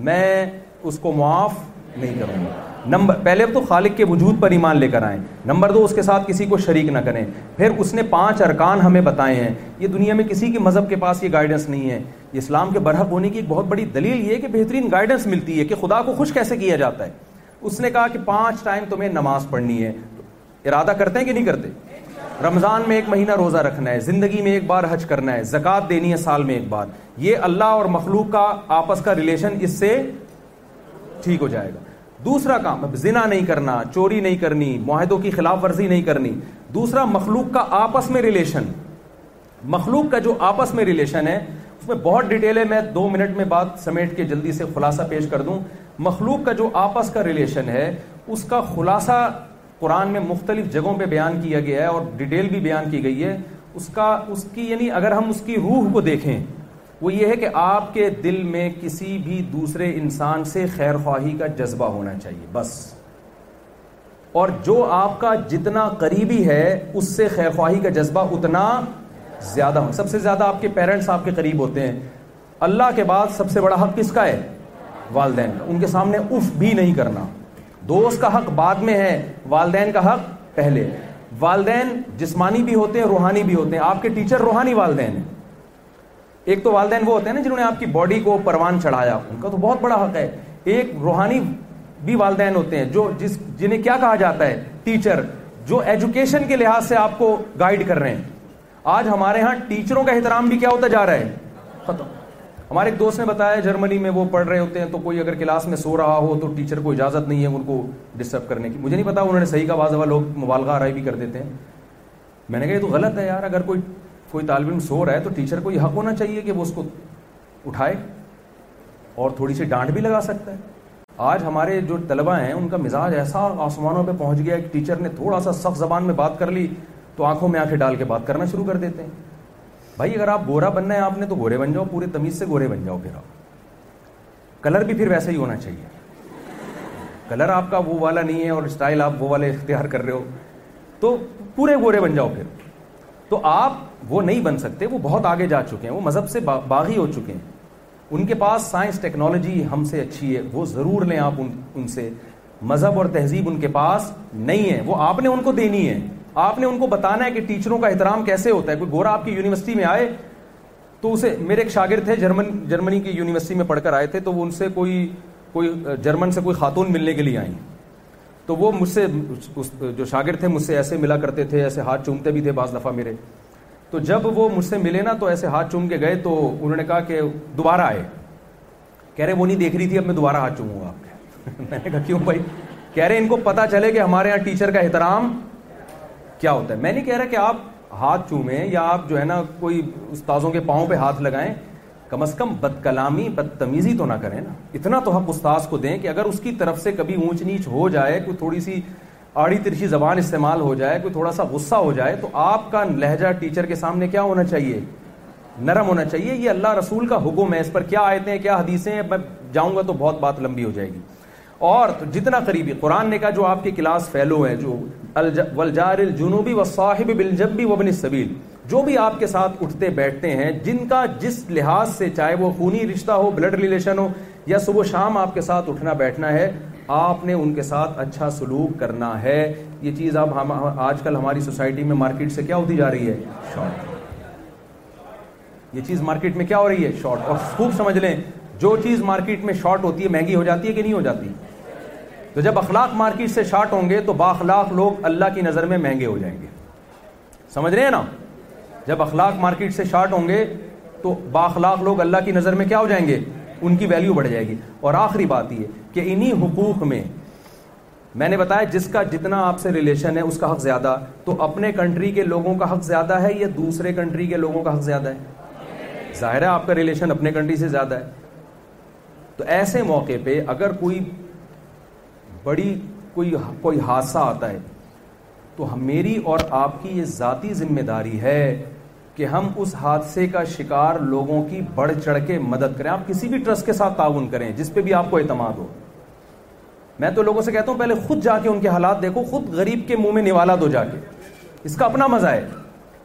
میں اس کو معاف نہیں کروں گا نمبر پہلے تو خالق کے وجود پر ایمان لے کر آئیں نمبر دو اس کے ساتھ کسی کو شریک نہ کریں پھر اس نے پانچ ارکان ہمیں بتائے ہیں یہ دنیا میں کسی کے مذہب کے پاس یہ گائیڈنس نہیں ہے یہ اسلام کے برحق ہونے کی ایک بہت بڑی دلیل یہ ہے کہ بہترین گائیڈنس ملتی ہے کہ خدا کو خوش کیسے کیا جاتا ہے اس نے کہا کہ پانچ ٹائم تمہیں نماز پڑھنی ہے ارادہ کرتے ہیں کہ نہیں کرتے رمضان میں ایک مہینہ روزہ رکھنا ہے زندگی میں ایک بار حج کرنا ہے زکات دینی ہے سال میں ایک بار یہ اللہ اور مخلوق کا آپس کا ریلیشن اس سے ٹھیک ہو جائے گا دوسرا کام اب نہیں کرنا چوری نہیں کرنی معاہدوں کی خلاف ورزی نہیں کرنی دوسرا مخلوق کا آپس میں ریلیشن مخلوق کا جو آپس میں ریلیشن ہے اس میں بہت ڈیٹیل ہے میں دو منٹ میں بات سمیٹ کے جلدی سے خلاصہ پیش کر دوں مخلوق کا جو آپس کا ریلیشن ہے اس کا خلاصہ قرآن میں مختلف جگہوں پہ بیان کیا گیا ہے اور ڈیٹیل بھی بیان کی گئی ہے اس کا اس کی یعنی اگر ہم اس کی روح کو دیکھیں وہ یہ ہے کہ آپ کے دل میں کسی بھی دوسرے انسان سے خیر خواہی کا جذبہ ہونا چاہیے بس اور جو آپ کا جتنا قریبی ہے اس سے خیر خواہی کا جذبہ اتنا زیادہ ہو سب سے زیادہ آپ کے پیرنٹس آپ کے قریب ہوتے ہیں اللہ کے بعد سب سے بڑا حق کس کا ہے والدین ان کے سامنے اف بھی نہیں کرنا دوست کا حق بعد میں ہے والدین کا حق پہلے والدین جسمانی بھی ہوتے ہیں روحانی بھی ہوتے ہیں آپ کے ٹیچر روحانی والدین ہیں ایک تو والدین وہ ہوتے ہیں نا جنہوں نے آپ کی باڈی کو پروان چڑھایا ان کا تو بہت بڑا حق ہے ایک روحانی بھی والدین ہوتے ہیں جو جس جنہیں کیا کہا جاتا ہے ٹیچر جو ایجوکیشن کے لحاظ سے آپ کو گائیڈ کر رہے ہیں آج ہمارے ہاں ٹیچروں کا احترام بھی کیا ہوتا جا رہا ہے ختم ہمارے ایک دوست نے بتایا جرمنی میں وہ پڑھ رہے ہوتے ہیں تو کوئی اگر کلاس میں سو رہا ہو تو ٹیچر کو اجازت نہیں ہے ان کو ڈسٹرب کرنے کی مجھے نہیں پتا انہوں نے صحیح کا واضح لوگ مبالغہ آرائی بھی کر دیتے ہیں میں نے کہا یہ تو غلط ہے یار اگر کوئی کوئی طالب علم سو رہا ہے تو ٹیچر کو یہ حق ہونا چاہیے کہ وہ اس کو اٹھائے اور تھوڑی سی ڈانٹ بھی لگا سکتا ہے آج ہمارے جو طلبا ہیں ان کا مزاج ایسا آسمانوں پہ پہنچ گیا کہ ٹیچر نے تھوڑا سا سخت زبان میں بات کر لی تو آنکھوں میں آنکھیں ڈال کے بات کرنا شروع کر دیتے ہیں بھائی اگر آپ گورا بننا ہے آپ نے تو گورے بن جاؤ پورے تمیز سے گورے بن جاؤ پھر آپ کلر بھی پھر ویسا ہی ہونا چاہیے کلر آپ کا وہ والا نہیں ہے اور اسٹائل آپ وہ والے اختیار کر رہے ہو تو پورے گورے بن جاؤ پھر تو آپ وہ نہیں بن سکتے وہ بہت آگے جا چکے ہیں وہ مذہب سے باغی ہو چکے ہیں ان کے پاس سائنس ٹیکنالوجی ہم سے اچھی ہے وہ ضرور لیں آپ ان سے مذہب اور تہذیب ان کے پاس نہیں ہے وہ آپ نے ان کو دینی ہے آپ نے ان کو بتانا ہے کہ ٹیچروں کا احترام کیسے ہوتا ہے کوئی گورا آپ کی یونیورسٹی میں آئے تو اسے میرے ایک شاگرد تھے جرمن جرمنی کی یونیورسٹی میں پڑھ کر آئے تھے تو وہ ان سے کوئی کوئی جرمن سے کوئی خاتون ملنے کے لیے آئیں تو وہ مجھ سے جو شاگرد تھے مجھ سے ایسے ملا کرتے تھے ایسے ہاتھ چومتے بھی تھے بعض دفعہ میرے تو جب وہ مجھ سے ملے نا تو ایسے ہاتھ چوم کے گئے تو انہوں نے کہا کہ دوبارہ آئے کہہ رہے وہ نہیں دیکھ رہی تھی اب میں دوبارہ ہاتھ چوموں گا آپ کے میں نے کہا کیوں بھائی کہہ رہے ان کو پتا چلے کہ ہمارے یہاں ٹیچر کا احترام کیا ہوتا ہے میں نہیں کہہ رہا کہ آپ ہاتھ چومیں یا آپ جو ہے نا کوئی استاذوں کے پاؤں پہ ہاتھ لگائیں کم از کم بد کلامی بدتمیزی تو نہ کریں نا اتنا تو حق استاذ کو دیں کہ اگر اس کی طرف سے کبھی اونچ نیچ ہو جائے کوئی تھوڑی سی آڑی ترچی زبان استعمال ہو جائے کوئی تھوڑا سا غصہ ہو جائے تو آپ کا لہجہ ٹیچر کے سامنے کیا ہونا چاہیے نرم ہونا چاہیے یہ اللہ رسول کا حکم ہے اس پر کیا آئے کیا حدیثیں میں جاؤں گا تو بہت بات لمبی ہو جائے گی اور تو جتنا قریبی قرآن نے کہا جو آپ کے کلاس فیلو ہے جو ولجار الجنوبی و صاحب بل وبن سبھیل جو بھی آپ کے ساتھ اٹھتے بیٹھتے ہیں جن کا جس لحاظ سے چاہے وہ خونی رشتہ ہو بلڈ ریلیشن ہو یا صبح شام آپ کے ساتھ اٹھنا بیٹھنا ہے آپ نے ان کے ساتھ اچھا سلوک کرنا ہے یہ چیز اب آج کل ہماری سوسائٹی میں مارکیٹ سے کیا ہوتی جا رہی ہے شارٹ یہ چیز مارکیٹ میں کیا ہو رہی ہے شارٹ اور خوب سمجھ لیں جو چیز مارکیٹ میں شارٹ ہوتی ہے مہنگی ہو جاتی ہے کہ نہیں ہو جاتی تو جب اخلاق مارکیٹ سے شارٹ ہوں گے تو اخلاق لوگ اللہ کی نظر میں مہنگے ہو جائیں گے سمجھ رہے ہیں نا جب اخلاق مارکیٹ سے شارٹ ہوں گے تو باخلاق لوگ اللہ کی نظر میں کیا ہو جائیں گے ان کی ویلیو بڑھ جائے گی اور آخری بات یہ کہ انہی حقوق میں میں نے بتایا جس کا جتنا آپ سے ریلیشن ہے اس کا حق زیادہ تو اپنے کنٹری کے لوگوں کا حق زیادہ ہے یا دوسرے کنٹری کے لوگوں کا حق زیادہ ہے ظاہر ہے آپ کا ریلیشن اپنے کنٹری سے زیادہ ہے تو ایسے موقع پہ اگر کوئی بڑی کوئی کوئی حادثہ آتا ہے تو میری اور آپ کی یہ ذاتی ذمہ داری ہے کہ ہم اس حادثے کا شکار لوگوں کی بڑھ چڑھ کے مدد کریں آپ کسی بھی ٹرسٹ کے ساتھ تعاون کریں جس پہ بھی آپ کو اعتماد ہو میں تو لوگوں سے کہتا ہوں پہلے خود جا کے ان کے حالات دیکھو خود غریب کے منہ میں نوالا دو جا کے اس کا اپنا مزہ ہے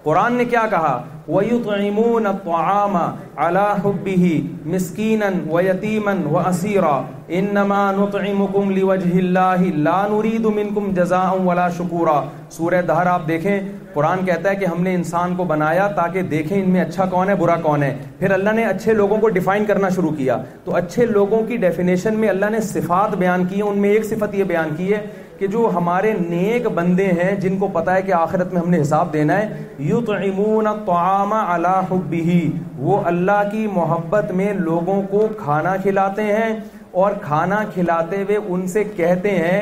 قرآن نے کیا کہا وَيُطْعِمُونَ الطَّعَامَ عَلَى حُبِّهِ مِسْكِينًا وَيَتِيمًا وَأَسِيرًا إِنَّمَا نُطْعِمُكُمْ لِوَجْهِ اللَّهِ لَا نُرِيدُ مِنْكُمْ جَزَاءً وَلَا شُكُورًا سورہ دہر آپ دیکھیں قرآن کہتا ہے کہ ہم نے انسان کو بنایا تاکہ دیکھیں ان میں اچھا کون ہے برا کون ہے پھر اللہ نے اچھے لوگوں کو ڈیفائن کرنا شروع کیا تو اچھے لوگوں کی ڈیفینیشن میں اللہ نے صفات بیان کی ہیں ان میں ایک صفت یہ بیان کی ہے کہ جو ہمارے نیک بندے ہیں جن کو پتا ہے کہ آخرت میں ہم نے حساب دینا ہے یطعمون الطعام حبہ وہ اللہ کی محبت میں لوگوں کو کھانا کھلاتے ہیں اور کھانا کھلاتے ہوئے ان سے کہتے ہیں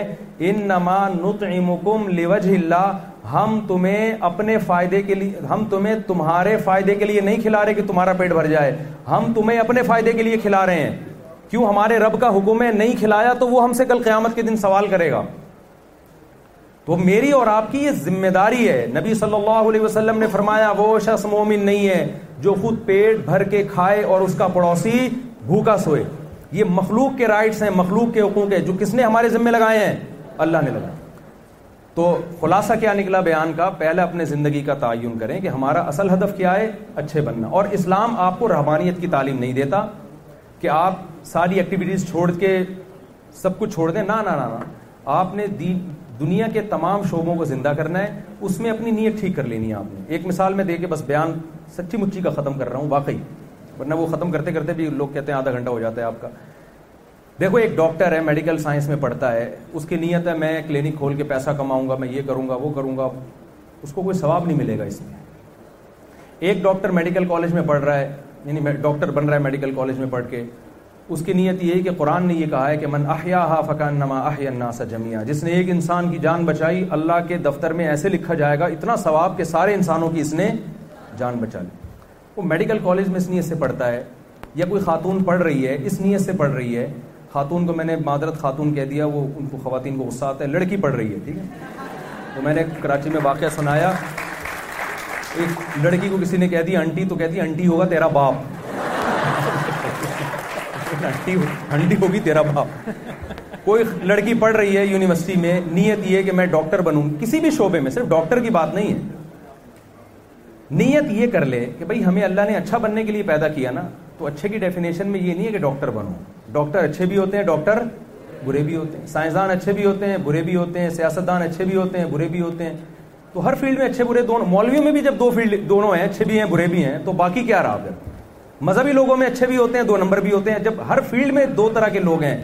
ان نما نت اللہ ہم تمہیں اپنے فائدے کے لیے ہم تمہیں تمہارے فائدے کے لیے نہیں کھلا رہے کہ تمہارا پیٹ بھر جائے ہم تمہیں اپنے فائدے کے لیے کھلا رہے ہیں کیوں ہمارے رب کا حکم ہے نہیں کھلایا تو وہ ہم سے کل قیامت کے دن سوال کرے گا تو میری اور آپ کی یہ ذمہ داری ہے نبی صلی اللہ علیہ وسلم نے فرمایا وہ شخص مومن نہیں ہے جو خود پیٹ بھر کے کھائے اور اس کا پڑوسی بھوکا سوئے یہ مخلوق کے رائٹس ہیں مخلوق کے حقوق ہیں جو کس نے ہمارے ذمے لگائے ہیں اللہ نے لگائے تو خلاصہ کیا نکلا بیان کا پہلے اپنے زندگی کا تعین کریں کہ ہمارا اصل ہدف کیا ہے اچھے بننا اور اسلام آپ کو رحمانیت کی تعلیم نہیں دیتا کہ آپ ساری ایکٹیویٹیز چھوڑ کے سب کچھ چھوڑ دیں نہ آپ نے دین دنیا کے تمام شعبوں کو زندہ کرنا ہے اس میں اپنی نیت ٹھیک کر لینی ہے آپ نے ایک مثال میں دے کے بس بیان سچی مچی کا ختم کر رہا ہوں واقعی ورنہ وہ ختم کرتے کرتے بھی لوگ کہتے ہیں آدھا گھنٹہ ہو جاتا ہے آپ کا دیکھو ایک ڈاکٹر ہے میڈیکل سائنس میں پڑھتا ہے اس کی نیت ہے میں کلینک کھول کے پیسہ کماؤں گا میں یہ کروں گا وہ کروں گا اس کو کوئی ثواب نہیں ملے گا اس میں ایک ڈاکٹر میڈیکل کالج میں پڑھ رہا ہے یعنی ڈاکٹر بن رہا ہے میڈیکل کالج میں پڑھ کے اس کی نیت یہ ہے کہ قرآن نے یہ کہا ہے کہ من احیا ہا فقان نما احیا الناس جمیا جس نے ایک انسان کی جان بچائی اللہ کے دفتر میں ایسے لکھا جائے گا اتنا ثواب کہ سارے انسانوں کی اس نے جان بچا لی وہ میڈیکل کالج میں اس نیت سے پڑھتا ہے یا کوئی خاتون پڑھ رہی ہے اس نیت سے پڑھ رہی ہے خاتون کو میں نے معذرت خاتون کہہ دیا وہ ان کو خواتین کو غصہ آتا ہے لڑکی پڑھ رہی ہے ٹھیک ہے تو میں نے کراچی میں واقعہ سنایا ایک لڑکی کو کسی نے کہہ دیا انٹی تو کہتی انٹی ہوگا تیرا باپ ہنڈی ہوگی تیرا باپ کوئی لڑکی پڑھ رہی ہے یونیورسٹی میں نیت یہ کہ میں ڈاکٹر بنوں کسی بھی شعبے میں صرف ڈاکٹر کی بات نہیں ہے نیت یہ کر لے کہ بھائی ہمیں اللہ نے اچھا بننے کے لیے پیدا کیا نا تو اچھے کی ڈیفینیشن میں یہ نہیں ہے کہ ڈاکٹر بنوں ڈاکٹر اچھے بھی ہوتے ہیں ڈاکٹر برے بھی ہوتے ہیں سائنسدان اچھے بھی ہوتے ہیں برے بھی ہوتے ہیں سیاستدان اچھے بھی ہوتے ہیں برے بھی ہوتے ہیں تو ہر فیلڈ میں اچھے برے دونوں مولویوں میں بھی جب دو فیلڈ دونوں ہیں اچھے بھی ہیں برے بھی ہیں تو باقی کیا رہا پھر مذہبی لوگوں میں اچھے بھی ہوتے ہیں دو نمبر بھی ہوتے ہیں جب ہر فیلڈ میں دو طرح کے لوگ ہیں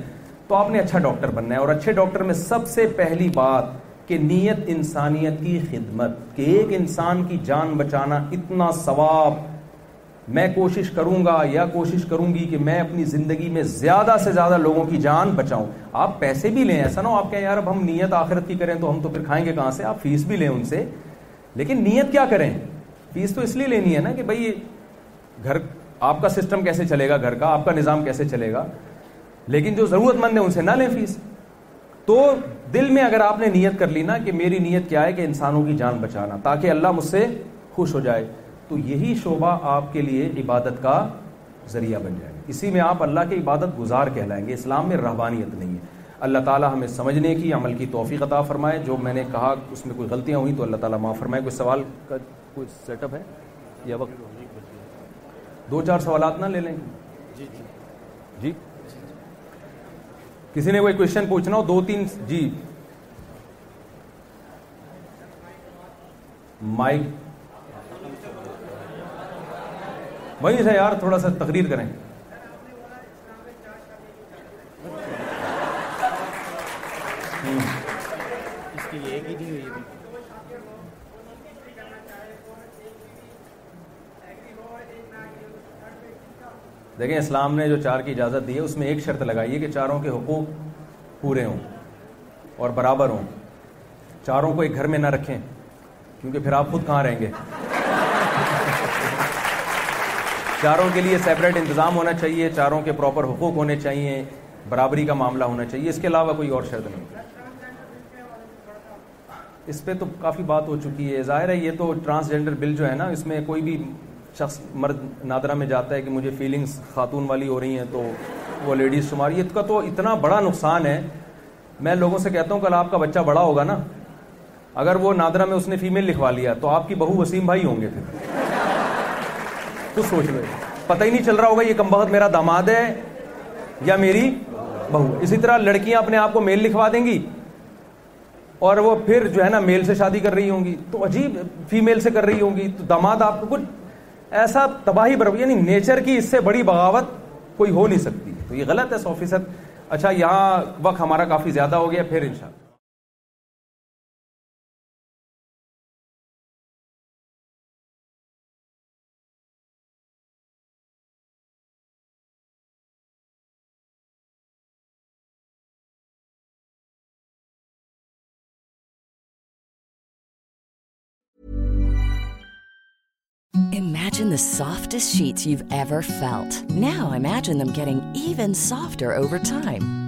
تو آپ نے اچھا ڈاکٹر بننا ہے اور اچھے ڈاکٹر میں سب سے پہلی بات کہ نیت انسانیت کی خدمت کہ ایک انسان کی جان بچانا اتنا ثواب میں کوشش کروں گا یا کوشش کروں گی کہ میں اپنی زندگی میں زیادہ سے زیادہ لوگوں کی جان بچاؤں آپ پیسے بھی لیں ایسا نہ ہو آپ کہیں یار اب ہم نیت آخرت کی کریں تو ہم تو پھر کھائیں گے کہاں سے آپ فیس بھی لیں ان سے لیکن نیت کیا کریں فیس تو اس لیے لینی ہے نا کہ بھائی گھر آپ کا سسٹم کیسے چلے گا گھر کا آپ کا نظام کیسے چلے گا لیکن جو ضرورت مند ہے ان سے نہ لیں فیس تو دل میں اگر آپ نے نیت کر لی نا کہ میری نیت کیا ہے کہ انسانوں کی جان بچانا تاکہ اللہ مجھ سے خوش ہو جائے تو یہی شعبہ آپ کے لیے عبادت کا ذریعہ بن جائے اسی میں آپ اللہ کے عبادت گزار کہلائیں گے اسلام میں رہبانیت نہیں ہے اللہ تعالیٰ ہمیں سمجھنے کی عمل کی توفیق عطا فرمائے جو میں نے کہا اس میں کوئی غلطیاں ہوئیں تو اللہ تعالیٰ معاف فرمائے کوئی سوال کا کوئی سیٹ اپ ہے یا وقت دو چار سوالات نہ لے لیں جی, جی۔, جی۔ کسی نے کوئی کوشچن پوچھنا ہو دو تین جی مائک وہی سے یار تھوڑا سا تقریر کریں دیکھیں اسلام نے جو چار کی اجازت دی ہے اس میں ایک شرط لگائی ہے کہ چاروں کے حقوق پورے ہوں اور برابر ہوں چاروں کو ایک گھر میں نہ رکھیں کیونکہ پھر آپ خود کہاں رہیں گے چاروں کے لیے سیپریٹ انتظام ہونا چاہیے چاروں کے پراپر حقوق ہونے چاہیے برابری کا معاملہ ہونا چاہیے اس کے علاوہ کوئی اور شرط نہیں اس پہ تو کافی بات ہو چکی ہے ظاہر ہے یہ تو ٹرانسجینڈر بل جو ہے نا اس میں کوئی بھی شخص مرد نادرا میں جاتا ہے کہ مجھے فیلنگز خاتون والی ہو رہی ہیں تو وہ لیڈیز شمار اس کا تو اتنا بڑا نقصان ہے میں لوگوں سے کہتا ہوں کل آپ کا بچہ بڑا ہوگا نا اگر وہ نادرا میں اس نے فیمیل لکھوا لیا تو آپ کی بہو وسیم بھائی ہوں گے پھر تو سوچ رہے پتہ ہی نہیں چل رہا ہوگا یہ کم بہت میرا داماد ہے یا میری بہو اسی طرح لڑکیاں اپنے آپ کو میل لکھوا دیں گی اور وہ پھر جو ہے نا میل سے شادی کر رہی ہوں گی تو عجیب فیمیل سے کر رہی ہوں گی تو دماد آپ کو کچھ ایسا تباہی بر یعنی نیچر کی اس سے بڑی بغاوت کوئی ہو نہیں سکتی تو یہ غلط ہے سو فیصد اچھا یہاں وقت ہمارا کافی زیادہ ہو گیا پھر انشاءاللہ soft sheet felt no M کی soft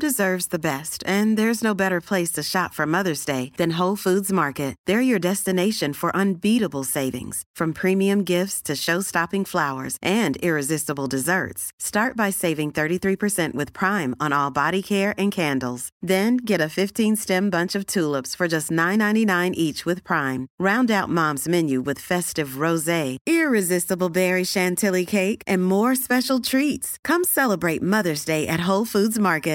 Deserves best and there is no better place to shop from Mother's Day then then foods market there your for for saving prime prime thirty three get a bunch of just nine round mom's menu more special treats come Mother's Day at Dean's foods market